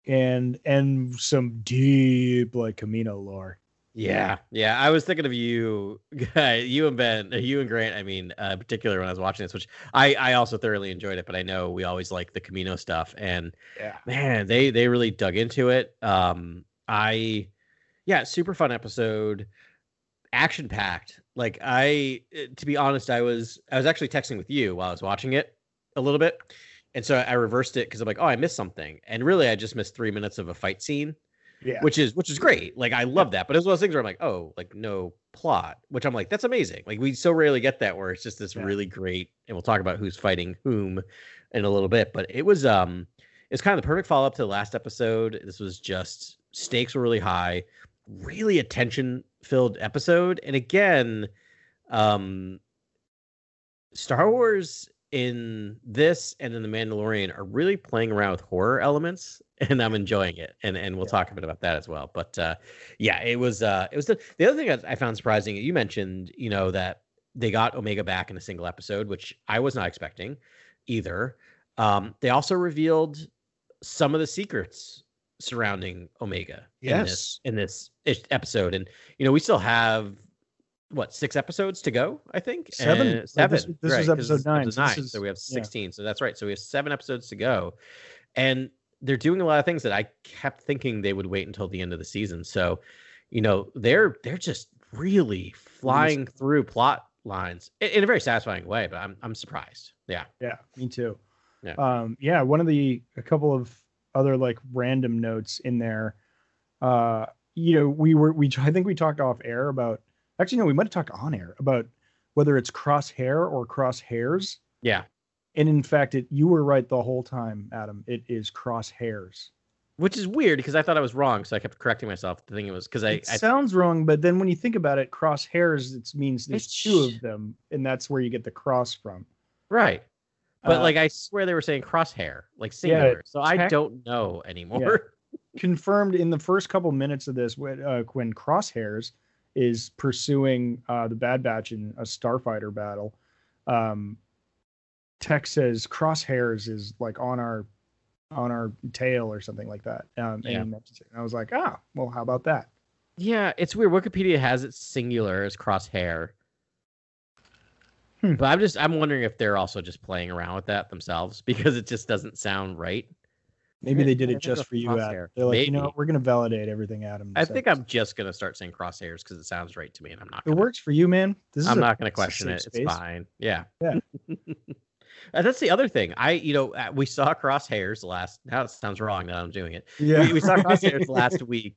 S4: and and some deep like Camino lore.
S5: Yeah, yeah. I was thinking of you, you and Ben, you and Grant. I mean, uh, particularly when I was watching this, which I I also thoroughly enjoyed it. But I know we always like the Kamino stuff, and
S4: Yeah.
S5: man, they they really dug into it. Um, I, yeah, super fun episode, action packed. Like I, eh, to be honest, I was I was actually texting with you while I was watching it a little bit, and so I reversed it because I'm like, oh, I missed something, and really I just missed three minutes of a fight scene
S4: Yeah.
S5: which is which is great. Like I love that, but it's one of those things where I'm like, oh, like no plot, which I'm like, that's amazing. Like we so rarely get that where it's just this
S4: Yeah.
S5: really great, and we'll talk about who's fighting whom in a little bit. But it was um, it's kind of the perfect follow up to the last episode. This was just stakes were really high, really attention filled episode, and again, um, Star Wars in this and in the Mandalorian are really playing around with horror elements, and I'm enjoying it. And and we'll
S4: Yeah.
S5: talk a bit about that as well. But uh, yeah, it was uh, it was the the other thing I I found surprising. You mentioned you know that they got Omega back in a single episode, which I was not expecting either. Um, they also revealed some of the secrets surrounding Omega in
S4: Yes.
S5: this in this episode, and you know we still have what six episodes to go i think
S4: Seven.
S5: And- seven
S4: this- this was
S5: 'cause
S4: episode nine,
S5: episode nine,
S4: is-
S5: so we have
S4: yeah.
S5: 16 so that's right so we have seven episodes to go and they're doing a lot of things that i kept thinking they would wait until the end of the season so you know they're they're just really flying through plot lines in, in a very satisfying way but i'm i'm surprised yeah
S4: Yeah, me too.
S5: Yeah.
S4: Um, yeah, one of the a couple of other like random notes in there. Uh, you know, we were we I think we talked off air about actually no, we might have talked on air about whether it's crosshair or crosshairs.
S5: yeah
S4: And in fact, it you were right the whole time, Adam. It is crosshairs.
S5: which is weird because i thought i was wrong so i kept correcting myself thinking it was because i,
S4: it
S5: I
S4: sounds wrong, but then when you think about it, crosshairs it means there's
S5: It's-
S4: two of them, and that's where you get the cross from.
S5: right but
S4: Uh,
S5: like i swear they were saying crosshair like singular so i don't know anymore
S4: confirmed in the first couple minutes of this when, uh, when crosshairs is pursuing uh, the bad batch in a starfighter battle um tech says crosshairs is like on our on our tail or something like that um and,
S5: Yeah.
S4: he mentions it. And i was like ah well how about that
S5: Yeah, it's weird. Wikipedia has it singular as crosshair.
S4: Hmm.
S5: But I'm just I'm wondering if they're also just playing around with that themselves because it just doesn't sound right.
S4: maybe they did it
S5: think it was
S4: just for you
S5: crosshair.
S4: adam they're like you know what we're gonna validate everything adam
S5: I think I'm just gonna start saying crosshairs because it sounds right to me, and I'm not.
S4: it
S5: Gonna,
S4: works for you man this is
S5: I'm
S4: a-
S5: not gonna
S4: this is a
S5: question
S4: safe
S5: it. It's fine. Yeah.
S4: Yeah.
S5: And that's the other thing. I, you know, uh, we saw crosshairs last. Now it sounds wrong that I'm doing it.
S4: yeah
S5: we, we saw crosshairs last week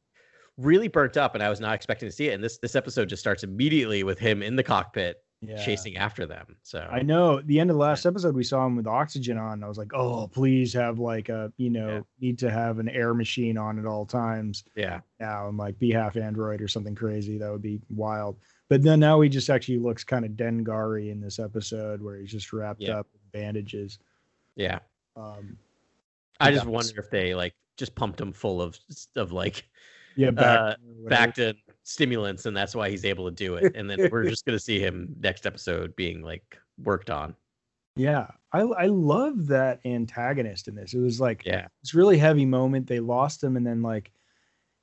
S5: really burnt up and i was not expecting to see it and this this episode just starts immediately with him in the cockpit
S4: Yeah.
S5: chasing after them so
S4: I know the end of the last episode we saw him with oxygen on. I was like, oh, please have like a you know
S5: Yeah.
S4: need to have an air machine on at all times
S5: yeah
S4: now and like be half android or something crazy. That would be wild. But then now he just actually looks kind of Dengari in this episode where he's just wrapped
S5: Yeah.
S4: up bandages.
S5: yeah
S4: Um,
S5: i just wonder if they like just pumped him full of of like
S4: yeah, back
S5: Uh, back to stimulants and that's why he's able to do it and then we're just going to see him next episode being like worked on
S4: Yeah, I I love that antagonist in this. It was like
S5: yeah
S4: it's really heavy moment. They lost him, and then like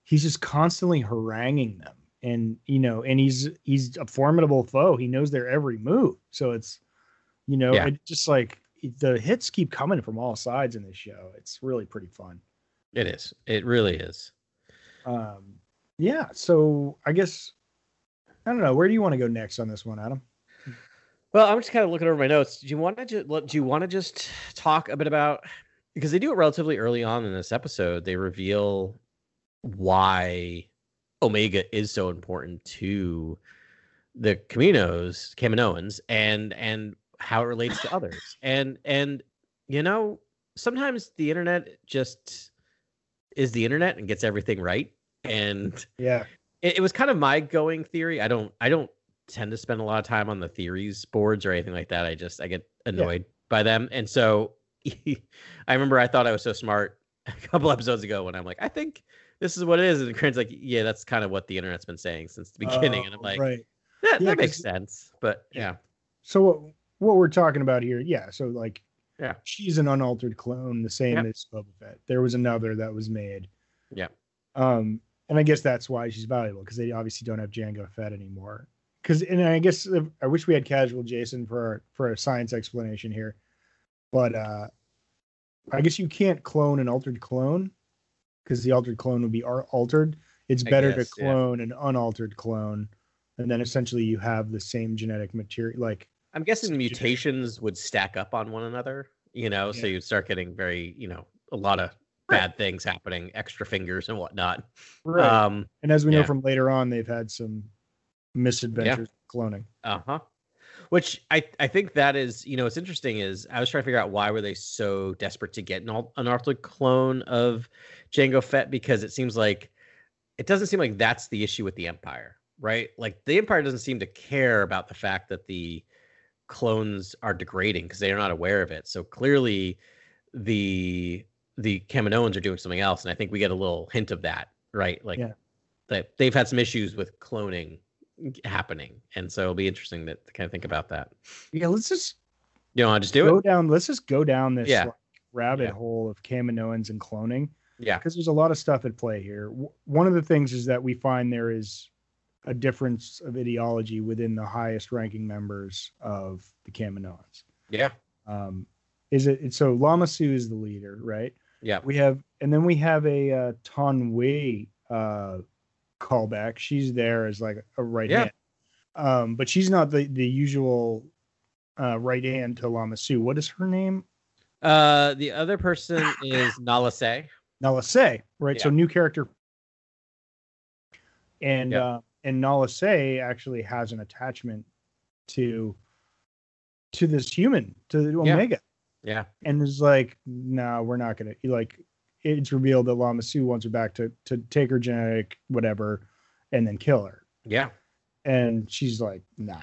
S4: he's just constantly haranguing them, and you know, and he's he's a formidable foe. He knows their every move. So it's you know,
S5: Yeah.
S4: it just like the hits keep coming from all sides in this show. It's really pretty fun.
S5: it is it really is
S4: Um, yeah. So I guess I don't know. Where do you want to go next on this one, Adam?
S5: Well, I'm just kind of looking over my notes. Do you want to just do you want to just talk a bit about because they do it relatively early on in this episode. They reveal why Omega is so important to the Caminos, Kaminoans, and and how it relates to others. And and you know, sometimes the internet just is the internet and gets everything right. And
S4: Yeah.
S5: it, it was kind of my going theory. I don't I don't tend to spend a lot of time on the theories boards or anything like that. I just I get annoyed by them. And so I remember I thought I was so smart a couple episodes ago when I'm like, I think this is what it is. And Corinne's like, yeah, that's kind of what the internet's been saying since the beginning. Oh, and I'm like,
S4: right.
S5: that,
S4: Yeah,
S5: that makes sense. But yeah.
S4: So what we're talking about here, yeah. So like,
S5: Yeah.
S4: she's an unaltered clone, the same
S5: Yep.
S4: as Boba Fett. There was another that was made.
S5: Yeah.
S4: Um, and I guess that's why she's valuable because they obviously don't have Jango Fett anymore. Because and I guess if, I wish we had casual Jason for our, for a science explanation here, but uh, I guess you can't clone an altered clone because the altered clone would be altered. It's better
S5: guess,
S4: to
S5: yeah.
S4: clone an unaltered clone, and then essentially you have the same genetic material. Like
S5: I'm guessing mutations would stack up on one another, you know, so you'd start getting very, you know, a lot of bad things happening, extra fingers and whatnot. Um,
S4: and as we know from later on, they've had some misadventures with cloning.
S5: Uh huh. Which I I think that is you know what's interesting is I was trying to figure out why were they so desperate to get an, altered clone of Jango Fett because it seems like it doesn't seem like that's the issue with the Empire, right? Like the Empire doesn't seem to care about the fact that the clones are degrading because they are not aware of it. So clearly, the the Kaminoans are doing something else, and I think we get a little hint of that, right? Like
S4: Yeah.
S5: that they've had some issues with cloning happening, and so it'll be interesting to, to kind of think about that.
S4: Yeah, let's just
S5: You know, I just do
S4: go
S5: it.
S4: down. Let's just go down this
S5: Yeah.
S4: like, rabbit
S5: Yeah.
S4: hole of Kaminoans and cloning
S5: Yeah,
S4: because there's a lot of stuff at play here. W- One of the things is that we find there is a difference of ideology within the highest ranking members of the Kaminoans.
S5: yeah,
S4: Um, is it so Lama Su is the leader, right?
S5: yeah,
S4: We have, and then we have a uh, Taun We uh, callback. She's there as like a right
S5: Yeah.
S4: hand, um, but she's not the the usual uh, right hand to Lama Su. What is her name?
S5: Uh, the other person is Nala Se.
S4: Nala Se, right? So new character, and
S5: Yeah.
S4: uh, and Nala Se actually has an attachment to to this human to
S5: Yeah.
S4: Omega.
S5: Yeah,
S4: and is like, no, we're not gonna like. It's revealed that Lama Su wants her back to to take her genetic whatever, and then kill her.
S5: yeah,
S4: And she's like, nah,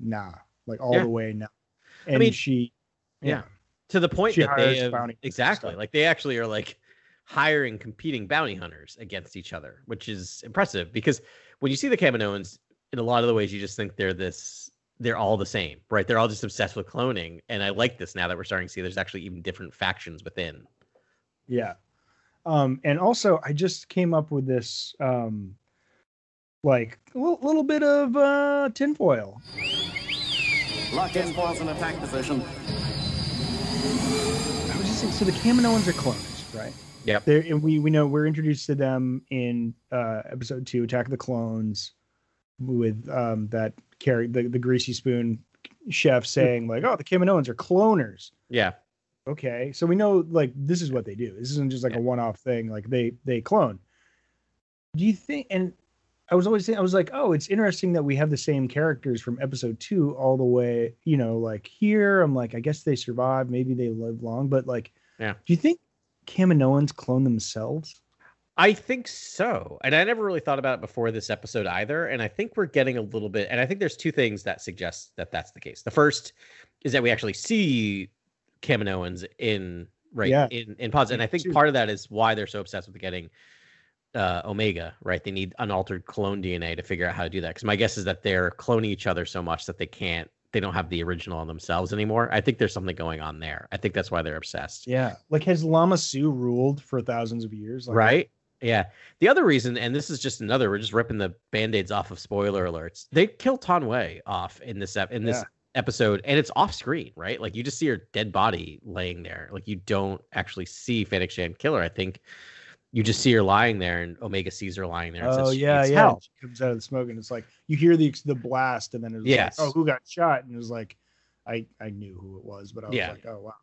S4: nah, like all
S5: Yeah.
S4: the way now. And
S5: mean,
S4: she,
S5: yeah. to the point
S4: She
S5: that they have
S4: bounty hunters and
S5: exactly like they actually are like hiring competing bounty hunters against each other, which is impressive because when you see the Kaminoans, in a lot of the ways, you just think they're this. They're all the same, right? They're all just obsessed with cloning, and I like this now that we're starting to see there's actually even different factions within.
S4: yeah. Um, and also, I just came up with this, um, like a little, little bit of uh tinfoil.
S6: Lock in force and attack position.
S4: I was just saying, so the Kaminoans are clones, right? They're, and we we know we're introduced to them in uh, episode two, Attack of the Clones, with um, that carry the, the greasy spoon chef saying like, "Oh, the Kaminoans are cloners."
S5: Yeah,
S4: Okay, so we know like this is what they do. This isn't just like
S5: Yeah.
S4: a one-off thing. Like they they clone. Do you think? And I was always saying, I was like, oh, it's interesting that we have the same characters from episode two all the way. You know, like here, I'm like, I guess they survive. Maybe they live long, but like,
S5: Yeah.
S4: Do you think Kaminoans clone themselves?
S5: I think so. And I never really thought about it before this episode either. And I think we're getting a little bit, and I think there's two things that suggest that that's the case. The first is that we actually see Kaminoans in right
S4: Yeah.
S5: in in pods, and I think part of that is why they're so obsessed with getting uh, Omega. Right, they need unaltered clone DNA to figure out how to do that. Because my guess is that they're cloning each other so much that they can't. They don't have the original on themselves anymore. I think there's something going on there. I think that's why they're obsessed.
S4: Yeah. Like has Lama Su ruled for thousands of years? Like,
S5: right? Yeah. The other reason, and this is just another, we're just ripping the band-aids off of spoiler alerts. They kill Taun We off in this ep- in this
S4: Yeah.
S5: episode, and it's off screen, right? Like you just see her dead body laying there. Like you don't actually see Fennec Shand kill her. I think you just see her lying there, and Omega sees her lying there. And
S4: Oh
S5: says
S4: yeah, yeah.
S5: help.
S4: She comes out of the smoke and it's like you hear the the blast and then it's
S5: Yes.
S4: like, oh, who got shot? And it was like, I I knew who it was, but I was
S5: Yeah.
S4: like, oh wow.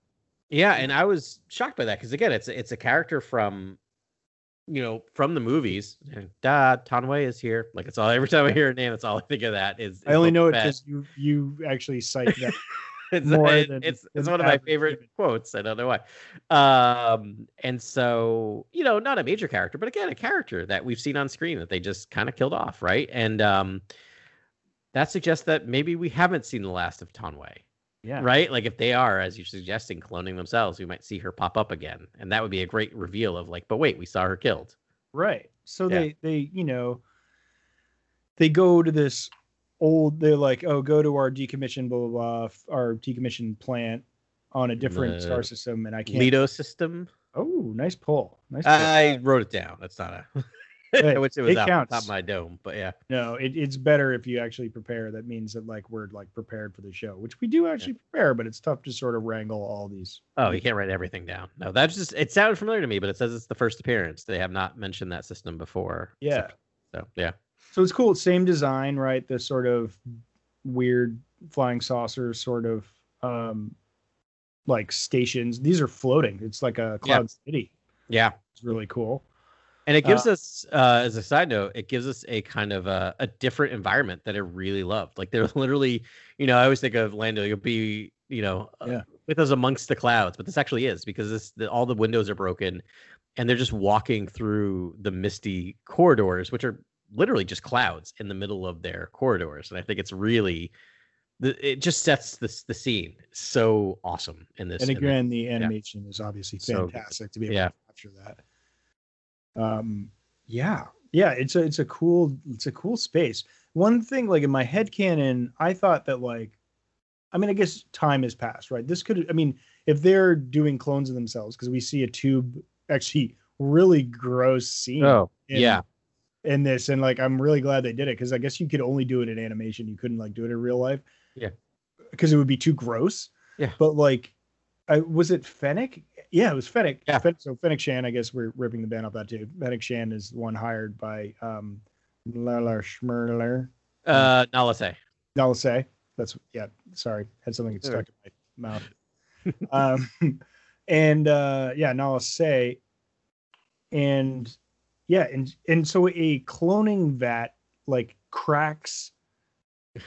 S5: Yeah, and I was shocked by that because again, it's it's a character from, you know, from the movies. And, Da Tanway is here. Like it's all every time I hear her name, that's all I think of. That is,
S4: I only know it because you you actually cite that
S5: it's
S4: than-
S5: it's, it's one of my favorite
S4: human.
S5: quotes. I don't know why. Um, and so you know, not a major character, but again, a character that we've seen on screen that they just kind of killed off, right? And um, that suggests that maybe we haven't seen the last of Taun We,
S4: Yeah.
S5: right? Like if they are, as you're suggesting, cloning themselves, we might see her pop up again, and that would be a great reveal of like, but wait, we saw her killed.
S4: Right. So
S5: Yeah.
S4: they they you know they go to this old they're like oh go to our decommissioned blah blah blah our decommissioned plant on a different
S5: The
S4: star system and I can't
S5: Lido system.
S4: oh nice pull nice pull.
S5: I wrote it down. That's not a.
S4: Hey,
S5: I it was
S4: it
S5: out
S4: counts.
S5: top of my dome, but yeah.
S4: no it, it's better if you actually prepare that means that like we're like prepared for the show which we do actually prepare but it's tough to sort of wrangle all these
S5: Oh, you can't write everything down. No, that's just it sounded familiar to me, but it says it's the first appearance. They have not mentioned that system before.
S4: yeah
S5: So yeah.
S4: So it's cool. Same design right? The sort of weird flying saucer sort of um like stations. These are floating. It's like a
S5: Yeah.
S4: cloud city.
S5: Yeah.
S4: it's really cool.
S5: And it gives
S4: Uh,
S5: us, uh, as a side note, it gives us a kind of a, a different environment that I really loved. Like they're literally, you know, I always think of Lando, you'll be, you know, uh, with us amongst the clouds, but this actually is because this the, all the windows are broken, and they're just walking through the misty corridors, which are literally just clouds in the middle of their corridors. And I think it's really, the, it just sets this the scene so awesome in this.
S4: and again the animation is obviously
S5: So
S4: fantastic to be able
S5: Yeah.
S4: to capture that um yeah yeah it's a it's a cool it's a cool space one thing like in my head canon i thought that like i mean i guess time has passed right this could i mean if they're doing clones of themselves because we see a tube actually really gross scene
S5: Oh,
S4: in-
S5: yeah.
S4: In this and like i'm really glad they did it because i guess you could only do it in animation you couldn't like do it in real life
S5: Yeah.
S4: because it would be too gross
S5: Yeah.
S4: but like I, was it fennec yeah it was fennec
S5: Yeah.
S4: So Fennec Shand i guess we're ripping the band off that too Fennec Shand is the one hired by um Lala Schmerler.
S5: Uh, Nala Se.
S4: I'll say that's yeah. Sorry, had something stuck in my mouth. um, and uh, yeah, Nala Se, and yeah, and and so a cloning vat like cracks,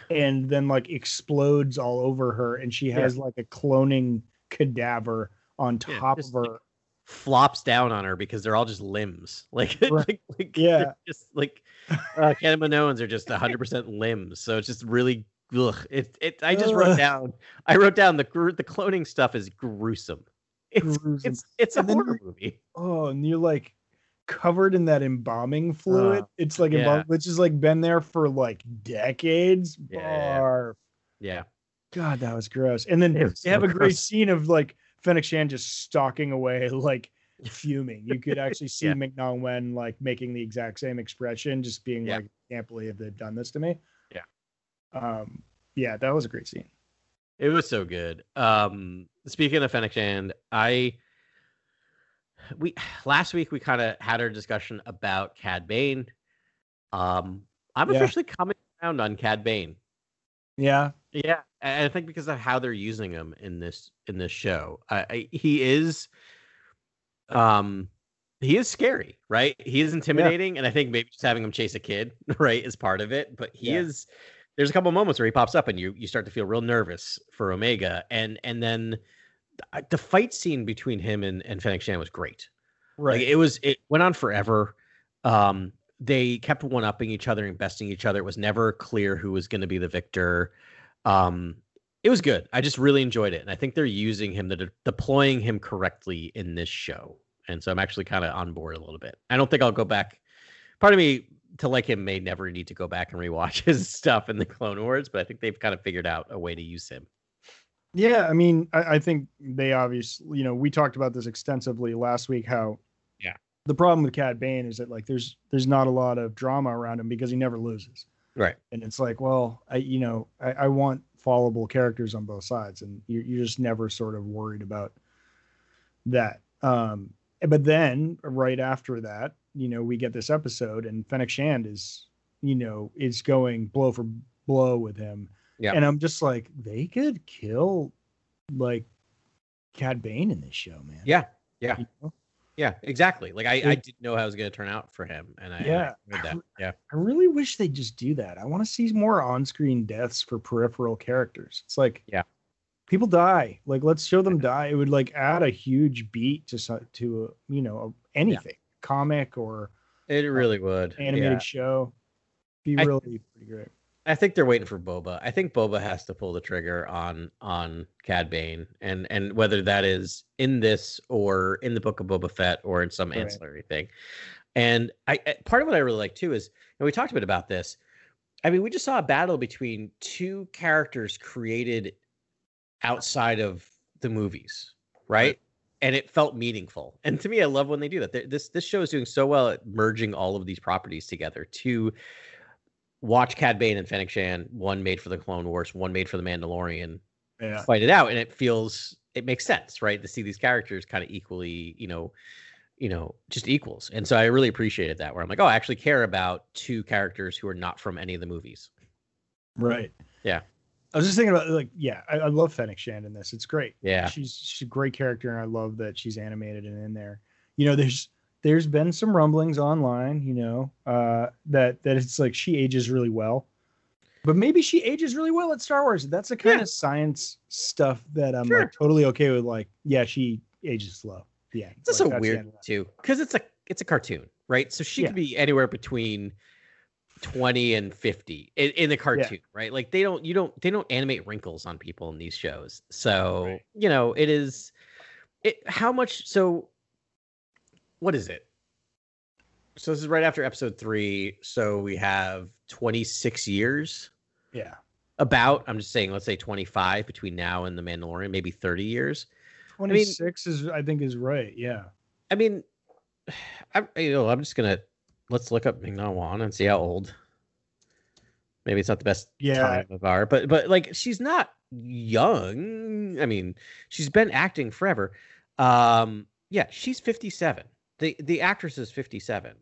S4: and then like explodes all over her, and she has like a cloning cadaver on
S5: Yeah,
S4: top
S5: just,
S4: of
S5: like,
S4: her.
S5: flops down on her because they're all just limbs. Like,
S4: Right.
S5: like, like
S4: Yeah.
S5: just like uh, Kaminoans are just 100% limbs. So it's just really ugh. It it. I just wrote down. I wrote down the the cloning stuff is gruesome. It's
S4: Gruesome.
S5: it's it's a
S4: And
S5: horror movie.
S4: Oh, and you're like covered in that embalming fluid.
S5: Uh,
S4: it's like
S5: yeah.
S4: which has like been there for like decades.
S5: Yeah.
S4: Barf.
S5: Yeah.
S4: God, that was gross. And then they have
S5: so
S4: a great scene of like Fennec Shand just stalking away, like fuming. You could actually see
S5: Yeah.
S4: Ming-Na Wen like making the exact same expression, just being
S5: Yeah.
S4: like, "Can't believe they've done this to me."
S5: Yeah.
S4: Um. Yeah, that was a great scene.
S5: It was so good. Um, speaking of Fennec Shand, I we last week we kind of had our discussion about Cad Bane. Um, I'm
S4: Yeah.
S5: officially coming around on Cad Bane.
S4: Yeah.
S5: Yeah, and I think because of how they're using him in this in this show, I, I, he is, um, he is scary, right? He is intimidating, and I think maybe just having him chase a kid, right, is part of it. But he
S4: Yeah.
S5: is. There's a couple moments where he pops up, and you you start to feel real nervous for Omega, and and then th- the fight scene between him and and Fennec Shand was great.
S4: Right.
S5: Like it was it went on forever. Um they kept one upping each other and besting each other. It was never clear who was going to be the victor. Um it was good. I just really enjoyed it. And I think they're using him, they're de- deploying him correctly in this show. And so I'm actually kind of on board a little bit. I don't think I'll go back. Part of me to like him may never need to go back and rewatch his stuff in the Clone Wars, but I think they've kind of figured out a way to use him.
S4: Yeah, I mean, I, I think they obviously, you know, we talked about this extensively last week. How,
S5: Yeah.
S4: the problem with Cad Bane is that like there's there's not a lot of drama around him because he never loses,
S5: Right.
S4: and it's like, well, I you know, I, I want followable characters on both sides, and you're you're just never sort of worried about that. Um, but then right after that, you know, we get this episode, and Fennec Shand is, you know, is going blow for blow with him.
S5: Yeah.
S4: And I'm just like, they could kill like Cad Bane in this show, man.
S5: Yeah. Yeah.
S4: You know?
S5: Yeah, exactly. Like I, I didn't know how it was going to turn out for him, and I,
S4: Yeah.
S5: I that. Yeah,
S4: I really wish they'd just do that. I want to see more on-screen deaths for peripheral characters. It's like,
S5: Yeah.
S4: people die. Like let's show them die. It would like add a huge beat to to you know anything, comic or
S5: It really would.
S4: animated
S5: Yeah.
S4: show. Be
S5: I-
S4: really pretty great.
S5: I think they're waiting for Boba. I think Boba has to pull the trigger on on Cad Bane, and and whether that is in this or in the book of Boba Fett or in some
S4: Right.
S5: ancillary thing. And I I- part of what I really like too is, and we talked a bit about this. I mean, we just saw a battle between two characters created outside of the movies, right? And it felt meaningful. And to me, I love when they do that. This this show is doing so well at merging all of these properties together to watch Cad Bane and Fennec Shand, one made for the Clone Wars, one made for the Mandalorian,
S4: Yeah.
S5: fight it out, and it feels it makes sense, right? To see these characters kind of equally, you know, you know, just equals. And so I really appreciated that. Where I'm like, oh, I actually care about two characters who are not from any of the movies.
S4: Right.
S5: Yeah.
S4: I was just thinking about like, yeah, I, I love Fennec Shand in this. It's great.
S5: Yeah,
S4: She's she's a great character, and I love that she's animated and in there. You know, there's there's been some rumblings online, you know, uh, that that it's like she ages really well, but maybe she ages really well at Star Wars. That's the kind
S5: Yeah.
S4: of science stuff that I'm
S5: Sure.
S4: like totally okay with. Like, yeah, she ages slow. Yeah,
S5: it's also weird too because it's a it's a cartoon, right? So she
S4: Yeah.
S5: could be anywhere between. 20 and 50 in, in the cartoon right like they don't you don't they don't animate wrinkles on people in these shows so
S4: Right.
S5: you know it is it how much so what is it? So this is right after episode three so we have 26 years?
S4: Yeah,
S5: about i'm just saying let's say 25 between now and the mandalorian maybe 30 years.
S4: Twenty six is I think is right. Yeah,
S5: i mean i'm you know i'm just gonna let's look up Ming-Na Wen and see how old. Maybe it's not the best
S4: Yeah.
S5: time of our but but like she's not young. I mean she's been acting forever. Um yeah she's 57 the the actress is 57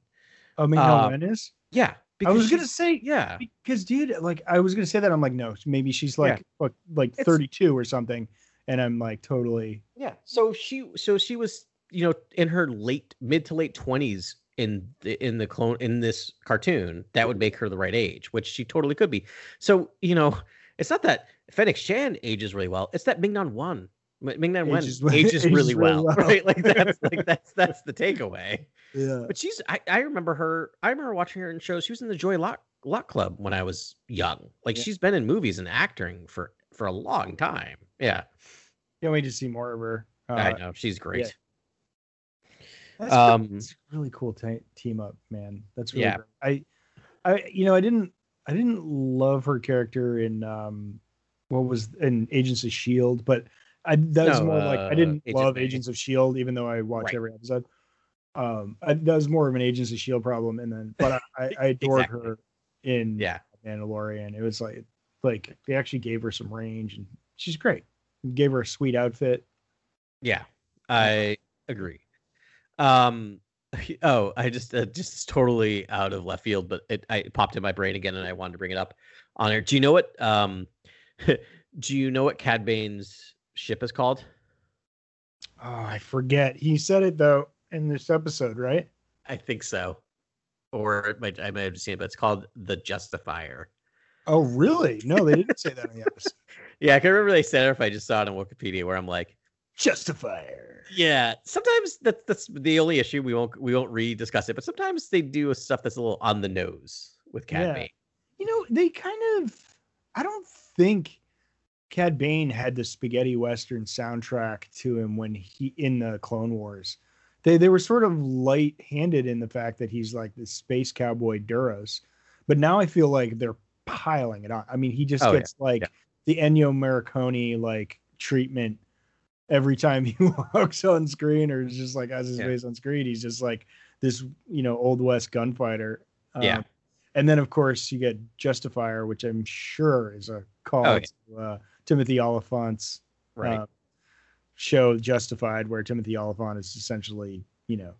S4: I mean,
S5: Uh,
S4: is.
S5: yeah
S4: I was gonna say
S5: yeah
S4: because dude like i was gonna say that i'm like no maybe she's like
S5: Yeah.
S4: like, like
S5: It's-
S4: 32 or something and i'm like totally
S5: Yeah. So she so she was, you know, in her late mid to late 20s in the in the clone in this cartoon, that would make her the right age, which she totally could be. So, you know, it's not that Fennec Shand ages really well, it's that Ming-Na Wen M- Ming-Na Wen
S4: Ages
S5: ages, really
S4: really
S5: well,
S4: well.
S5: right? Like that's like that's that's the takeaway.
S4: yeah
S5: But she's I, I remember her I remember watching her in shows. She was in the Joy Luck Luck Club when I was young. Like
S4: Yeah.
S5: she's been in movies and acting for for a long time. Yeah.
S4: can't wait to see more of her uh,
S5: I know. She's great.
S4: that's,
S5: Um,
S4: that's really cool te- team up man that's really
S5: Yeah.
S4: great. i i you know i didn't i didn't love her character in um what was in agents of shield but i that was
S5: No,
S4: more like i
S5: uh,
S4: didn't
S5: Agent
S4: love agents of shield even though i watch
S5: Right.
S4: every episode um I, that was more of an agents of shield problem and then but i i, I adored
S5: Exactly.
S4: her in
S5: Yeah.
S4: Mandalorian. It was like like they actually gave her some range and she's great. Gave her a sweet outfit.
S5: Yeah, I agree. Um, oh, I just uh, just totally out of left field, but it, I, it popped in my brain again, and I wanted to bring it up on here. Do you know what? Um, do you know what Cad Bane's ship is called?
S4: Oh, I forget. He said it though in this episode, right?
S5: I think so, or it might, I might have seen it, but it's called the Justifier.
S4: Oh, really? No, they didn't say that in the episode.
S5: Yeah, I can remember they said it if I just saw it on Wikipedia, where I'm like,
S4: Justifier.
S5: Yeah, sometimes that's that's the only issue. We won't we won't re-discuss it, but sometimes they do stuff that's a little on the nose with Cad
S4: Yeah.
S5: Bane.
S4: You know, they kind of I don't think Cad Bane had the spaghetti western soundtrack to him when he in the Clone Wars. They they were sort of light-handed in the fact that he's like the space cowboy Duros. But now I feel like they're piling it on. I mean, he just
S5: Oh, yeah,
S4: gets like
S5: yeah.
S4: the Ennio Morricone like treatment every time he walks on screen or is just like has his
S5: Yeah.
S4: face on screen. He's just like this, you know, old west gunfighter.
S5: Yeah.
S4: Um, and then of course you get Justifier, which I'm sure is a call
S5: Oh,
S4: to uh, Timothy Olyphant's
S5: Right.
S4: uh, show Justified, where Timothy Olyphant is essentially, you know,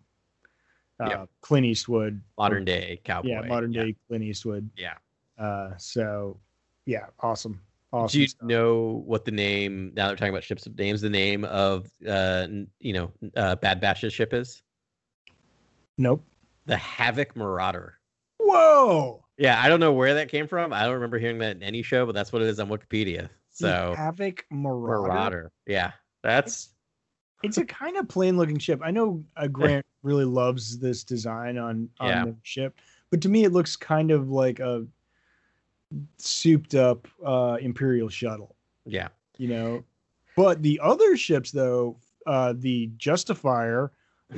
S4: uh,
S5: Yep.
S4: Clint Eastwood,
S5: modern day cowboy.
S4: yeah, modern day Clint Eastwood.
S5: Yeah.
S4: Uh, so yeah, awesome, awesome.
S5: Do you
S4: stuff.
S5: know what the name? Now that we're talking about ships of names, the name of uh you know uh, Bad Batch's ship is
S4: Nope.
S5: the Havoc Marauder.
S4: Whoa.
S5: Yeah, I don't know where that came from. I don't remember hearing that in any show, but that's what it is on Wikipedia. So
S4: the Havoc Marauder.
S5: Marauder. Yeah. That's
S4: It's a kind of plain looking ship. I know uh, Grant really loves this design on on
S5: Yeah.
S4: the ship, but to me it looks kind of like a souped up uh Imperial shuttle.
S5: yeah.
S4: you know. But the other ships, though, uh, the Justifier,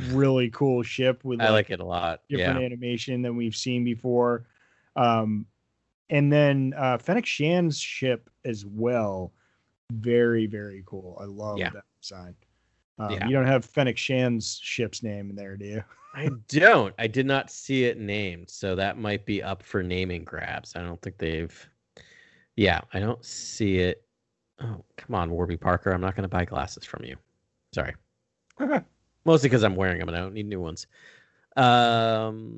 S4: really cool ship with
S5: I like it a lot.
S4: different
S5: Yeah.
S4: animation than we've seen before. Um, and then uh, Fennec Shand's ship as well, very very cool. I love
S5: Yeah.
S4: that design. Um,
S5: Yeah.
S4: You don't have Fennec Shand's ship's name in there, do you?
S5: I don't. I did not see it named, so that might be up for naming grabs. I don't think they've. Yeah, I don't see it. Oh, come on, Warby Parker. I'm not going to buy glasses from you. Sorry. Mostly because I'm wearing them and I don't need new ones. Um,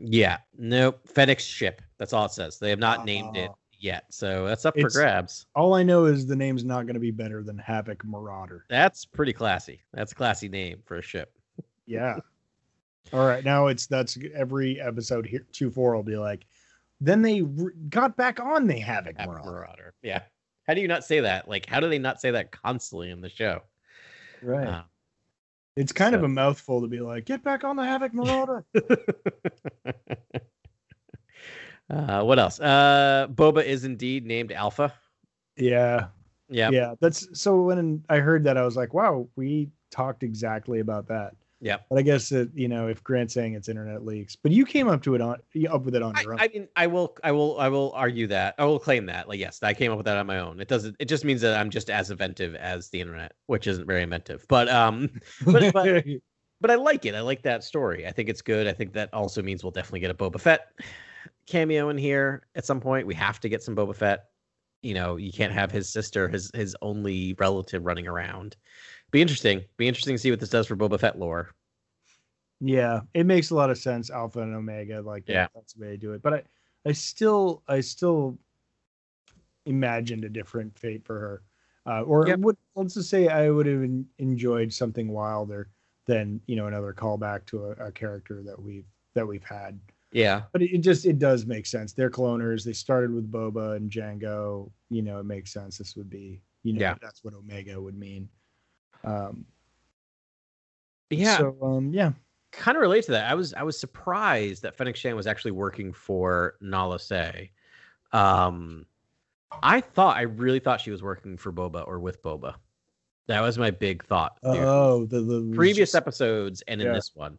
S5: yeah, nope. FedEx ship. That's all it says. They have not named it yet, so that's up for grabs.
S4: All I know is the name's not going to be better than Havoc Marauder.
S5: That's pretty classy. That's a classy name for a ship.
S4: Yeah. All right. Now it's that's every episode here. Two four will be like. Then they re- got back on the Havoc
S5: Havoc
S4: Marauder.
S5: Marauder. Yeah. How do you not say that? Like, how do they not say that constantly in the show?
S4: Right.
S5: Uh,
S4: it's kind of a mouthful to be like, get back on the Havoc Marauder.
S5: uh, what else? Uh, Boba is indeed named Alpha.
S4: yeah.
S5: Yeah.
S4: Yeah. That's so when I heard that, I was like, wow, we talked exactly about that.
S5: Yep.
S4: But I guess that, you know, if Grant's saying it's internet leaks, but you came up to it on up with it on
S5: I,
S4: your own.
S5: I mean, I will, I will, I will argue that. I will claim that. Like, yes, I came up with that on my own. It doesn't. It just means that I'm just as inventive as the internet, which isn't very inventive. But um, but but but I like it. I like that story. I think it's good. I think that also means we'll definitely get a Boba Fett cameo in here at some point. We have to get some Boba Fett. You know, you can't have his sister, his his only relative, running around. Be interesting. Be interesting to see what this does for Boba Fett lore.
S4: Yeah, it makes a lot of sense, Alpha and Omega. Like,
S5: Yeah.
S4: that's the way to do it. But I, I still, I still imagined a different fate for her. Uh, or
S5: Yep.
S4: would let's just say I would have en- enjoyed something wilder than you know another callback to a, a character that we've that we've had.
S5: Yeah.
S4: But it, it just it does make sense. They're cloners. They started with Boba and Jango. You know, it makes sense. This would be you know
S5: Yeah.
S4: that's what Omega would mean. Um,
S5: Yeah.
S4: So um, yeah.
S5: kind of relate to that. I was I was surprised that Fennec Shand was actually working for Nala Se. Um, I thought I really thought she was working for Boba or with Boba. That was my big thought. dude.
S4: Oh, the the
S5: Previous episodes and in
S4: Yeah.
S5: this one,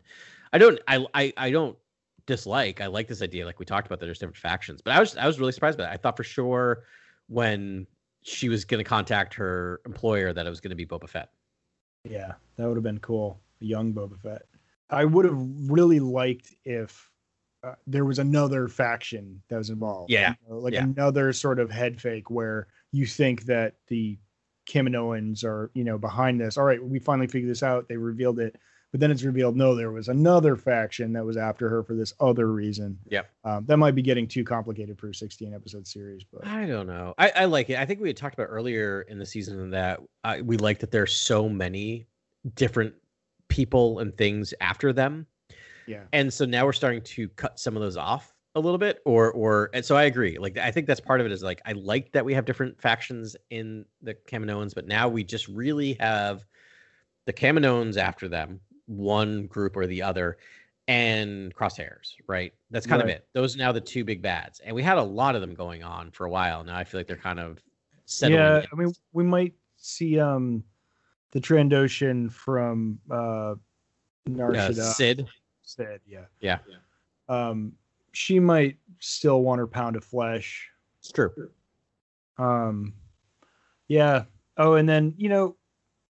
S5: I don't I, I I don't dislike. I like this idea, like we talked about. That there's different factions, but I was I was really surprised by that. I thought for sure when she was going to contact her employer that it was going to be Boba Fett.
S4: Yeah, that would have been cool. A young Boba Fett. I would have really liked if uh, there was another faction that was involved.
S5: Yeah,
S4: you know, like
S5: yeah.
S4: another sort of head fake where you think that the Kaminoans are, you know, behind this. All right, we finally figured this out. They revealed it, but then it's revealed no, there was another faction that was after her for this other reason.
S5: Yeah,
S4: Um, that might be getting too complicated for a 16 episode series, but
S5: I don't know. I, I like it. I think we had talked about earlier in the season that I, we like that there's so many different people and things after them,
S4: yeah.
S5: and so now we're starting to cut some of those off a little bit. Or or and so I agree. Like I think that's part of it. Is like I like that we have different factions in the Kaminoans, but now we just really have the Kaminoans after them, one group or the other, and crosshairs, right? That's kind of it. Those are now the two big bads. And we had a lot of them going on for a while. Now I feel like they're kind of settling.
S4: yeah
S5: in.
S4: i mean we might see um the trandoshan from uh
S5: Uh,
S4: Shaddaa.
S5: Cid.
S4: Cid, yeah
S5: Yeah.
S4: um she might still want her pound of flesh
S5: It's true.
S4: um yeah oh and then you know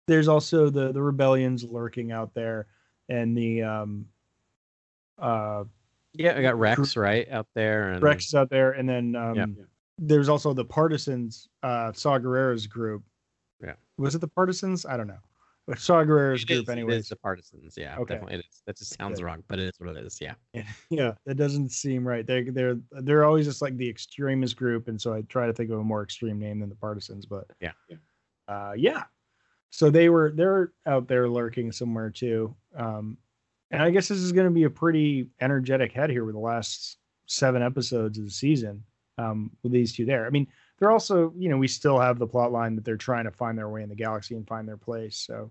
S4: there's also the the rebellions lurking out there and the um uh
S5: Yeah, I got Rex right out there, and
S4: rex is out there and then um
S5: Yeah.
S4: there's also the partisans uh saw Gerrera's group
S5: Yeah.
S4: was it the partisans i don't know but saw Gerrera's
S5: It
S4: group
S5: is, it
S4: anyways
S5: the partisans. Yeah,
S4: Okay.
S5: definitely. It is. That just sounds
S4: Good.
S5: wrong, but it is what it is. Yeah.
S4: yeah that doesn't seem right they're they're they're always just like the extremist group and so i try to think of a more extreme name than the partisans but
S5: Yeah.
S4: uh yeah so they were they're out there lurking somewhere too um and i guess this is going to be a pretty energetic head here with the last seven episodes of the season um with these two there i mean they're also, you know, we still have the plot line that they're trying to find their way in the galaxy and find their place. So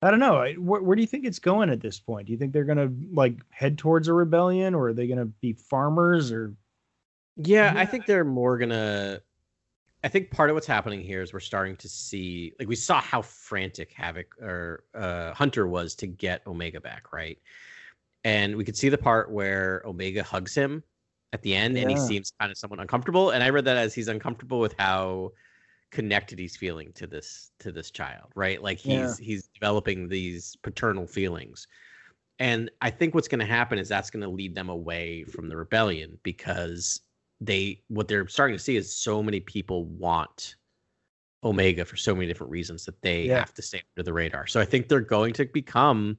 S4: I don't know. I, where, where do you think it's going at this point? Do you think they're gonna like head towards a rebellion, or are they gonna be farmers, or
S5: Yeah,
S4: Yeah.
S5: I think they're more gonna. I think part of what's happening here is we're starting to see, like, we saw how frantic Havoc or uh, Hunter was to get Omega back, right? And we could see the part where Omega hugs him at the end, and he seems kind of somewhat uncomfortable. And I read that as he's uncomfortable with how connected he's feeling to this to this child, right? Like he's
S4: Yeah.
S5: he's developing these paternal feelings. And I think what's going to happen is that's going to lead them away from the rebellion because they what they're starting to see is so many people want Omega for so many different reasons that they
S4: Yeah.
S5: have to stay under the radar. So I think they're going to become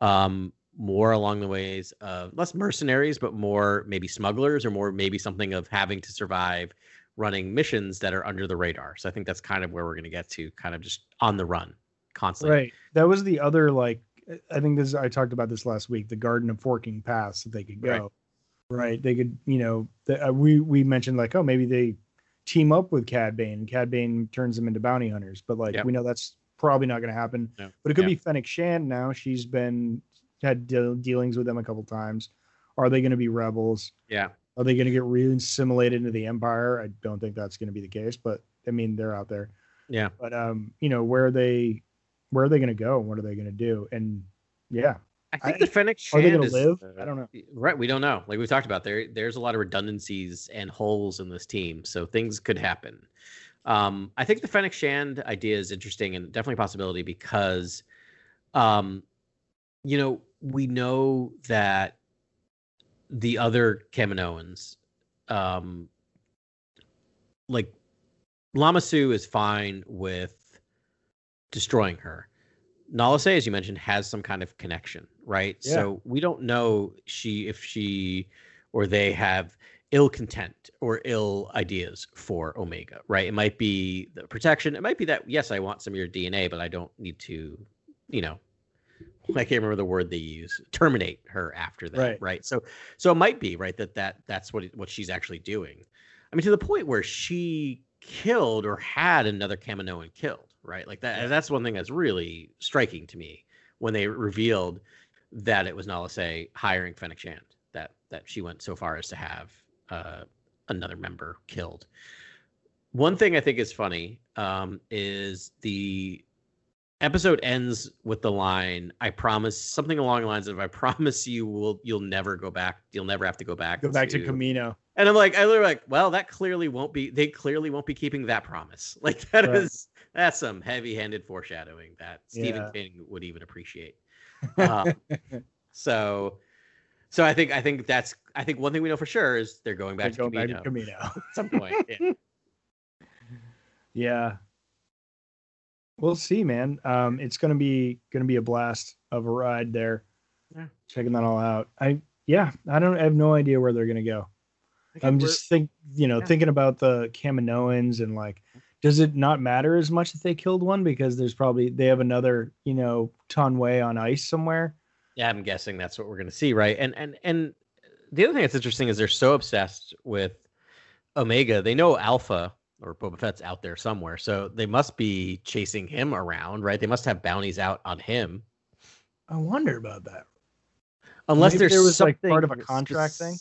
S5: um more along the ways of less mercenaries, but more maybe smugglers or more maybe something of having to survive running missions that are under the radar. So I think that's kind of where we're going to get to, kind of just on the run constantly.
S4: right? That was the other like. I think this. I talked about this last week. The Garden of Forking Paths that they could go.
S5: Right.
S4: Right. They could. You know. The, uh, we we mentioned like, oh, maybe they team up with Cad Bane. and Cad Bane turns them into bounty hunters. But like,
S5: Yep.
S4: we know that's probably not going to happen.
S5: No.
S4: But it could
S5: Yeah.
S4: be Fennec Shand now. She's been had deal dealings with them a couple times. Are they going to be rebels?
S5: Yeah.
S4: Are they going to get re-assimilated into the Empire? I don't think that's going to be the case, but I mean they're out there.
S5: Yeah.
S4: But um, you know, where are they where are they going to go? and What are they going to do? And yeah,
S5: I think
S4: I-
S5: the Fennec
S4: are they
S5: Shand
S4: going to
S5: is,
S4: live? I don't know.
S5: Right, we don't know. Like we talked about, there there's a lot of redundancies and holes in this team, so things could happen. Um, I think the Fennec Shand idea is interesting and definitely a possibility because, um, you know, we know that the other Kaminoans, um, like Lama Su is fine with destroying her. Nala Se, as you mentioned, has some kind of connection, right?
S4: Yeah.
S5: So we don't know she if she or they have ill content or ill ideas for Omega, right? It might be the protection. It might be that yes, I want some of your DNA, but I don't need to, you know, I can't remember the word they use. Terminate her after that,
S4: Right.
S5: right? So, so it might be right that that that's what it, what she's actually doing. I mean, to the point where she killed or had another Kaminoan killed, right? Like that. That's one thing that's really striking to me when they revealed that it was Nala Se hiring Fennec Shand. That that she went so far as to have uh, another member killed. One thing I think is funny um, is the episode ends with the line i promise something along the lines of i promise you will you'll never go back you'll never have to go back
S4: Go back to Kamino.
S5: and i'm like i literally like well that clearly won't be they clearly won't be keeping that promise like that is
S4: Right.
S5: That's some heavy-handed foreshadowing that stephen
S4: Yeah.
S5: king would even appreciate um, so so i think i think that's i think one thing we know for sure is they're going back,
S4: They
S5: to,
S4: go back
S5: Kamino
S4: to Kamino.
S5: at some point yeah.
S4: yeah. We'll see, man. Um, it's gonna be gonna be a blast of a ride there.
S5: Yeah.
S4: Checking that all out. I yeah, I don't I have no idea where they're gonna go. I'm just think you know
S5: yeah.
S4: thinking about the Kaminoans and like, does it not matter as much that they killed one because there's probably they have another you know Taun We on ice somewhere.
S5: Yeah, I'm guessing that's what we're going to see, right? And and and the other thing that's interesting is they're so obsessed with Omega. They know Alpha or Boba Fett's out there somewhere, so they must be chasing him around, right? They must have bounties out on him,
S4: I wonder about that.
S5: unless
S4: Maybe
S5: there's
S4: there was, like, part of a contract thing?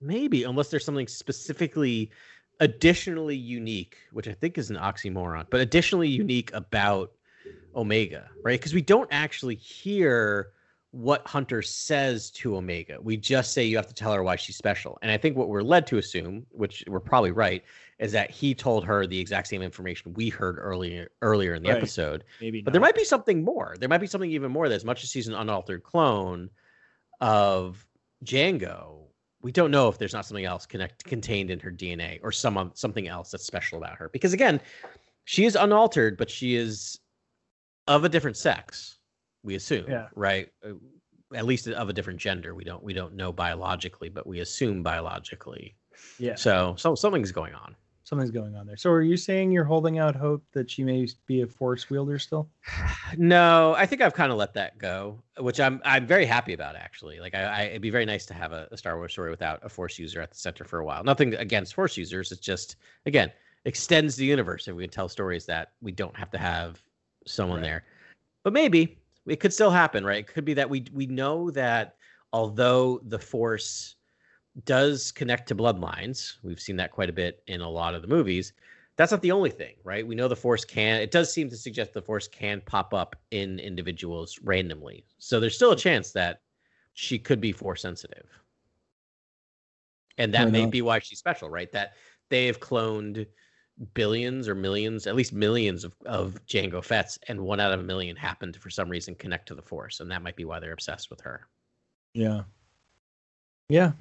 S5: Maybe, unless there's something specifically additionally unique, which I think is an oxymoron, but additionally unique about Omega, right? Because we don't actually hear what Hunter says to Omega. We just say you have to tell her why she's special. And I think what we're led to assume, which we're probably right, is that he told her the exact same information we heard earlier earlier in the
S4: Right.
S5: episode.
S4: Maybe,
S5: But there might be something more. There might be something even more that as much as she's an unaltered clone of Django, we don't know if there's not something else connect contained in her DNA or some something else that's special about her. Because again, she is unaltered, but she is of a different sex. We assume,
S4: Yeah.
S5: right? Uh, At least of a different gender. We don't we don't know biologically, but we assume biologically.
S4: yeah.
S5: So so something's going on.
S4: Something's going on there. So are you saying you're holding out hope that she may be a force wielder still?
S5: No, I think I've kind of let that go, which I'm I'm very happy about actually. Like I, I it'd be very nice to have a, a Star Wars story without a Force user at the center for a while. Nothing against Force users. It's just again, extends the universe if we can tell stories that we don't have to have someone there. But maybe it could still happen, right? It could be that we we know that although the force does connect to bloodlines, we've seen that quite a bit in a lot of the movies. That's not the only thing, right? We know the force can. It does seem to suggest the force can pop up in individuals randomly. So there's still a chance that she could be force sensitive. And that may be why she's special, right? That they have cloned billions or millions, at least millions of, of Jango Fets, and one out of a million happened to, for some reason, connect to the Force. And that might be why they're obsessed with her.
S4: Yeah. Yeah.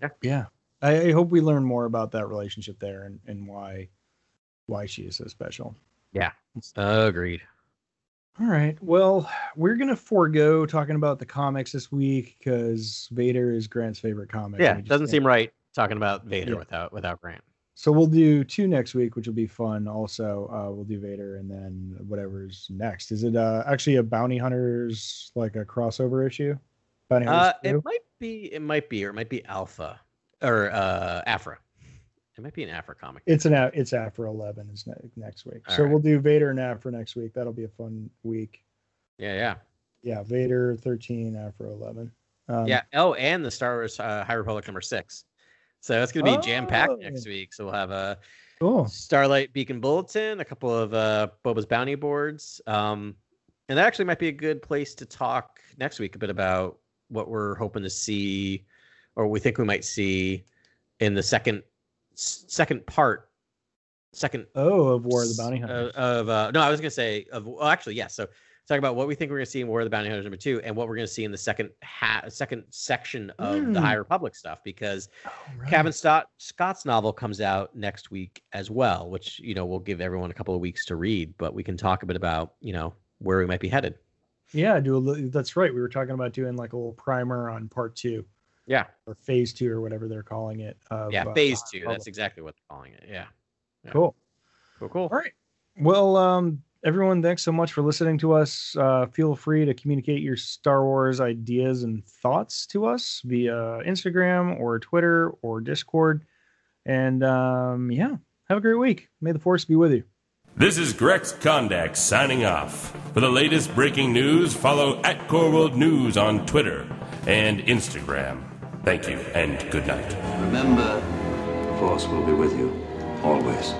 S5: Yeah.
S4: Yeah. I, I hope we learn more about that relationship there and, and why why she is so special.
S5: Yeah, agreed.
S4: All right. Well, we're gonna forego talking about the comics this week because Vader is Grant's favorite comic.
S5: Yeah,
S4: and we just
S5: doesn't
S4: can't-
S5: seem right talking about Vader
S4: Yeah.
S5: without without Grant.
S4: So we'll do two next week, which will be fun. Also, uh, we'll do Vader and then whatever's next. Is it uh, actually a Bounty Hunters like a crossover issue? Bounty
S5: Uh,
S4: Hunters
S5: it might be, it might be, or it might be Alpha or uh Aphra. It might be an Aphra comic.
S4: It's an it's Aphra eleven is ne- next week.
S5: All
S4: so
S5: right.
S4: we'll do Vader and Aphra next week. That'll be a fun week.
S5: Yeah, yeah,
S4: Yeah, Vader thirteen, Aphra eleven. Um,
S5: yeah. Oh, and the Star Wars uh, High Republic number six. So it's gonna be jam packed
S4: Oh.
S5: next week. So we'll have a
S4: Cool.
S5: Starlight Beacon Bulletin, a couple of uh, Boba's bounty boards, um, and that actually might be a good place to talk next week a bit about what we're hoping to see, or we think we might see in the second second part, second
S4: Oh, of War of the Bounty
S5: uh,
S4: Hunters.
S5: of uh, no, I was gonna say of well, actually yes. So talk about what we think we're gonna see in War of the Bounty Hunters number two, and what we're gonna see in the second ha- second section of
S4: Mm.
S5: the High Republic stuff because
S4: Oh, right.
S5: Cavan Scott, Scott's novel comes out next week as well, which you know we'll give everyone a couple of weeks to read. But we can talk a bit about you know where we might be headed.
S4: Yeah, do a that's right. We were talking about doing like a little primer on part two
S5: Yeah,
S4: or phase two or whatever they're calling it. Of,
S5: yeah,
S4: uh,
S5: phase
S4: High
S5: two. That's exactly what they're calling it. Yeah, yeah.
S4: cool.
S5: cool, cool.
S4: All right. Well, um, everyone, thanks so much for listening to us. Uh, feel free to communicate your Star Wars ideas and thoughts to us via Instagram or Twitter or Discord. And um, yeah, have a great week. May the force be with you.
S7: This is Grex Kondak signing off. For the latest breaking news, follow at Corworld News on Twitter and Instagram. Thank you and good night.
S8: Remember, the Force will be with you always.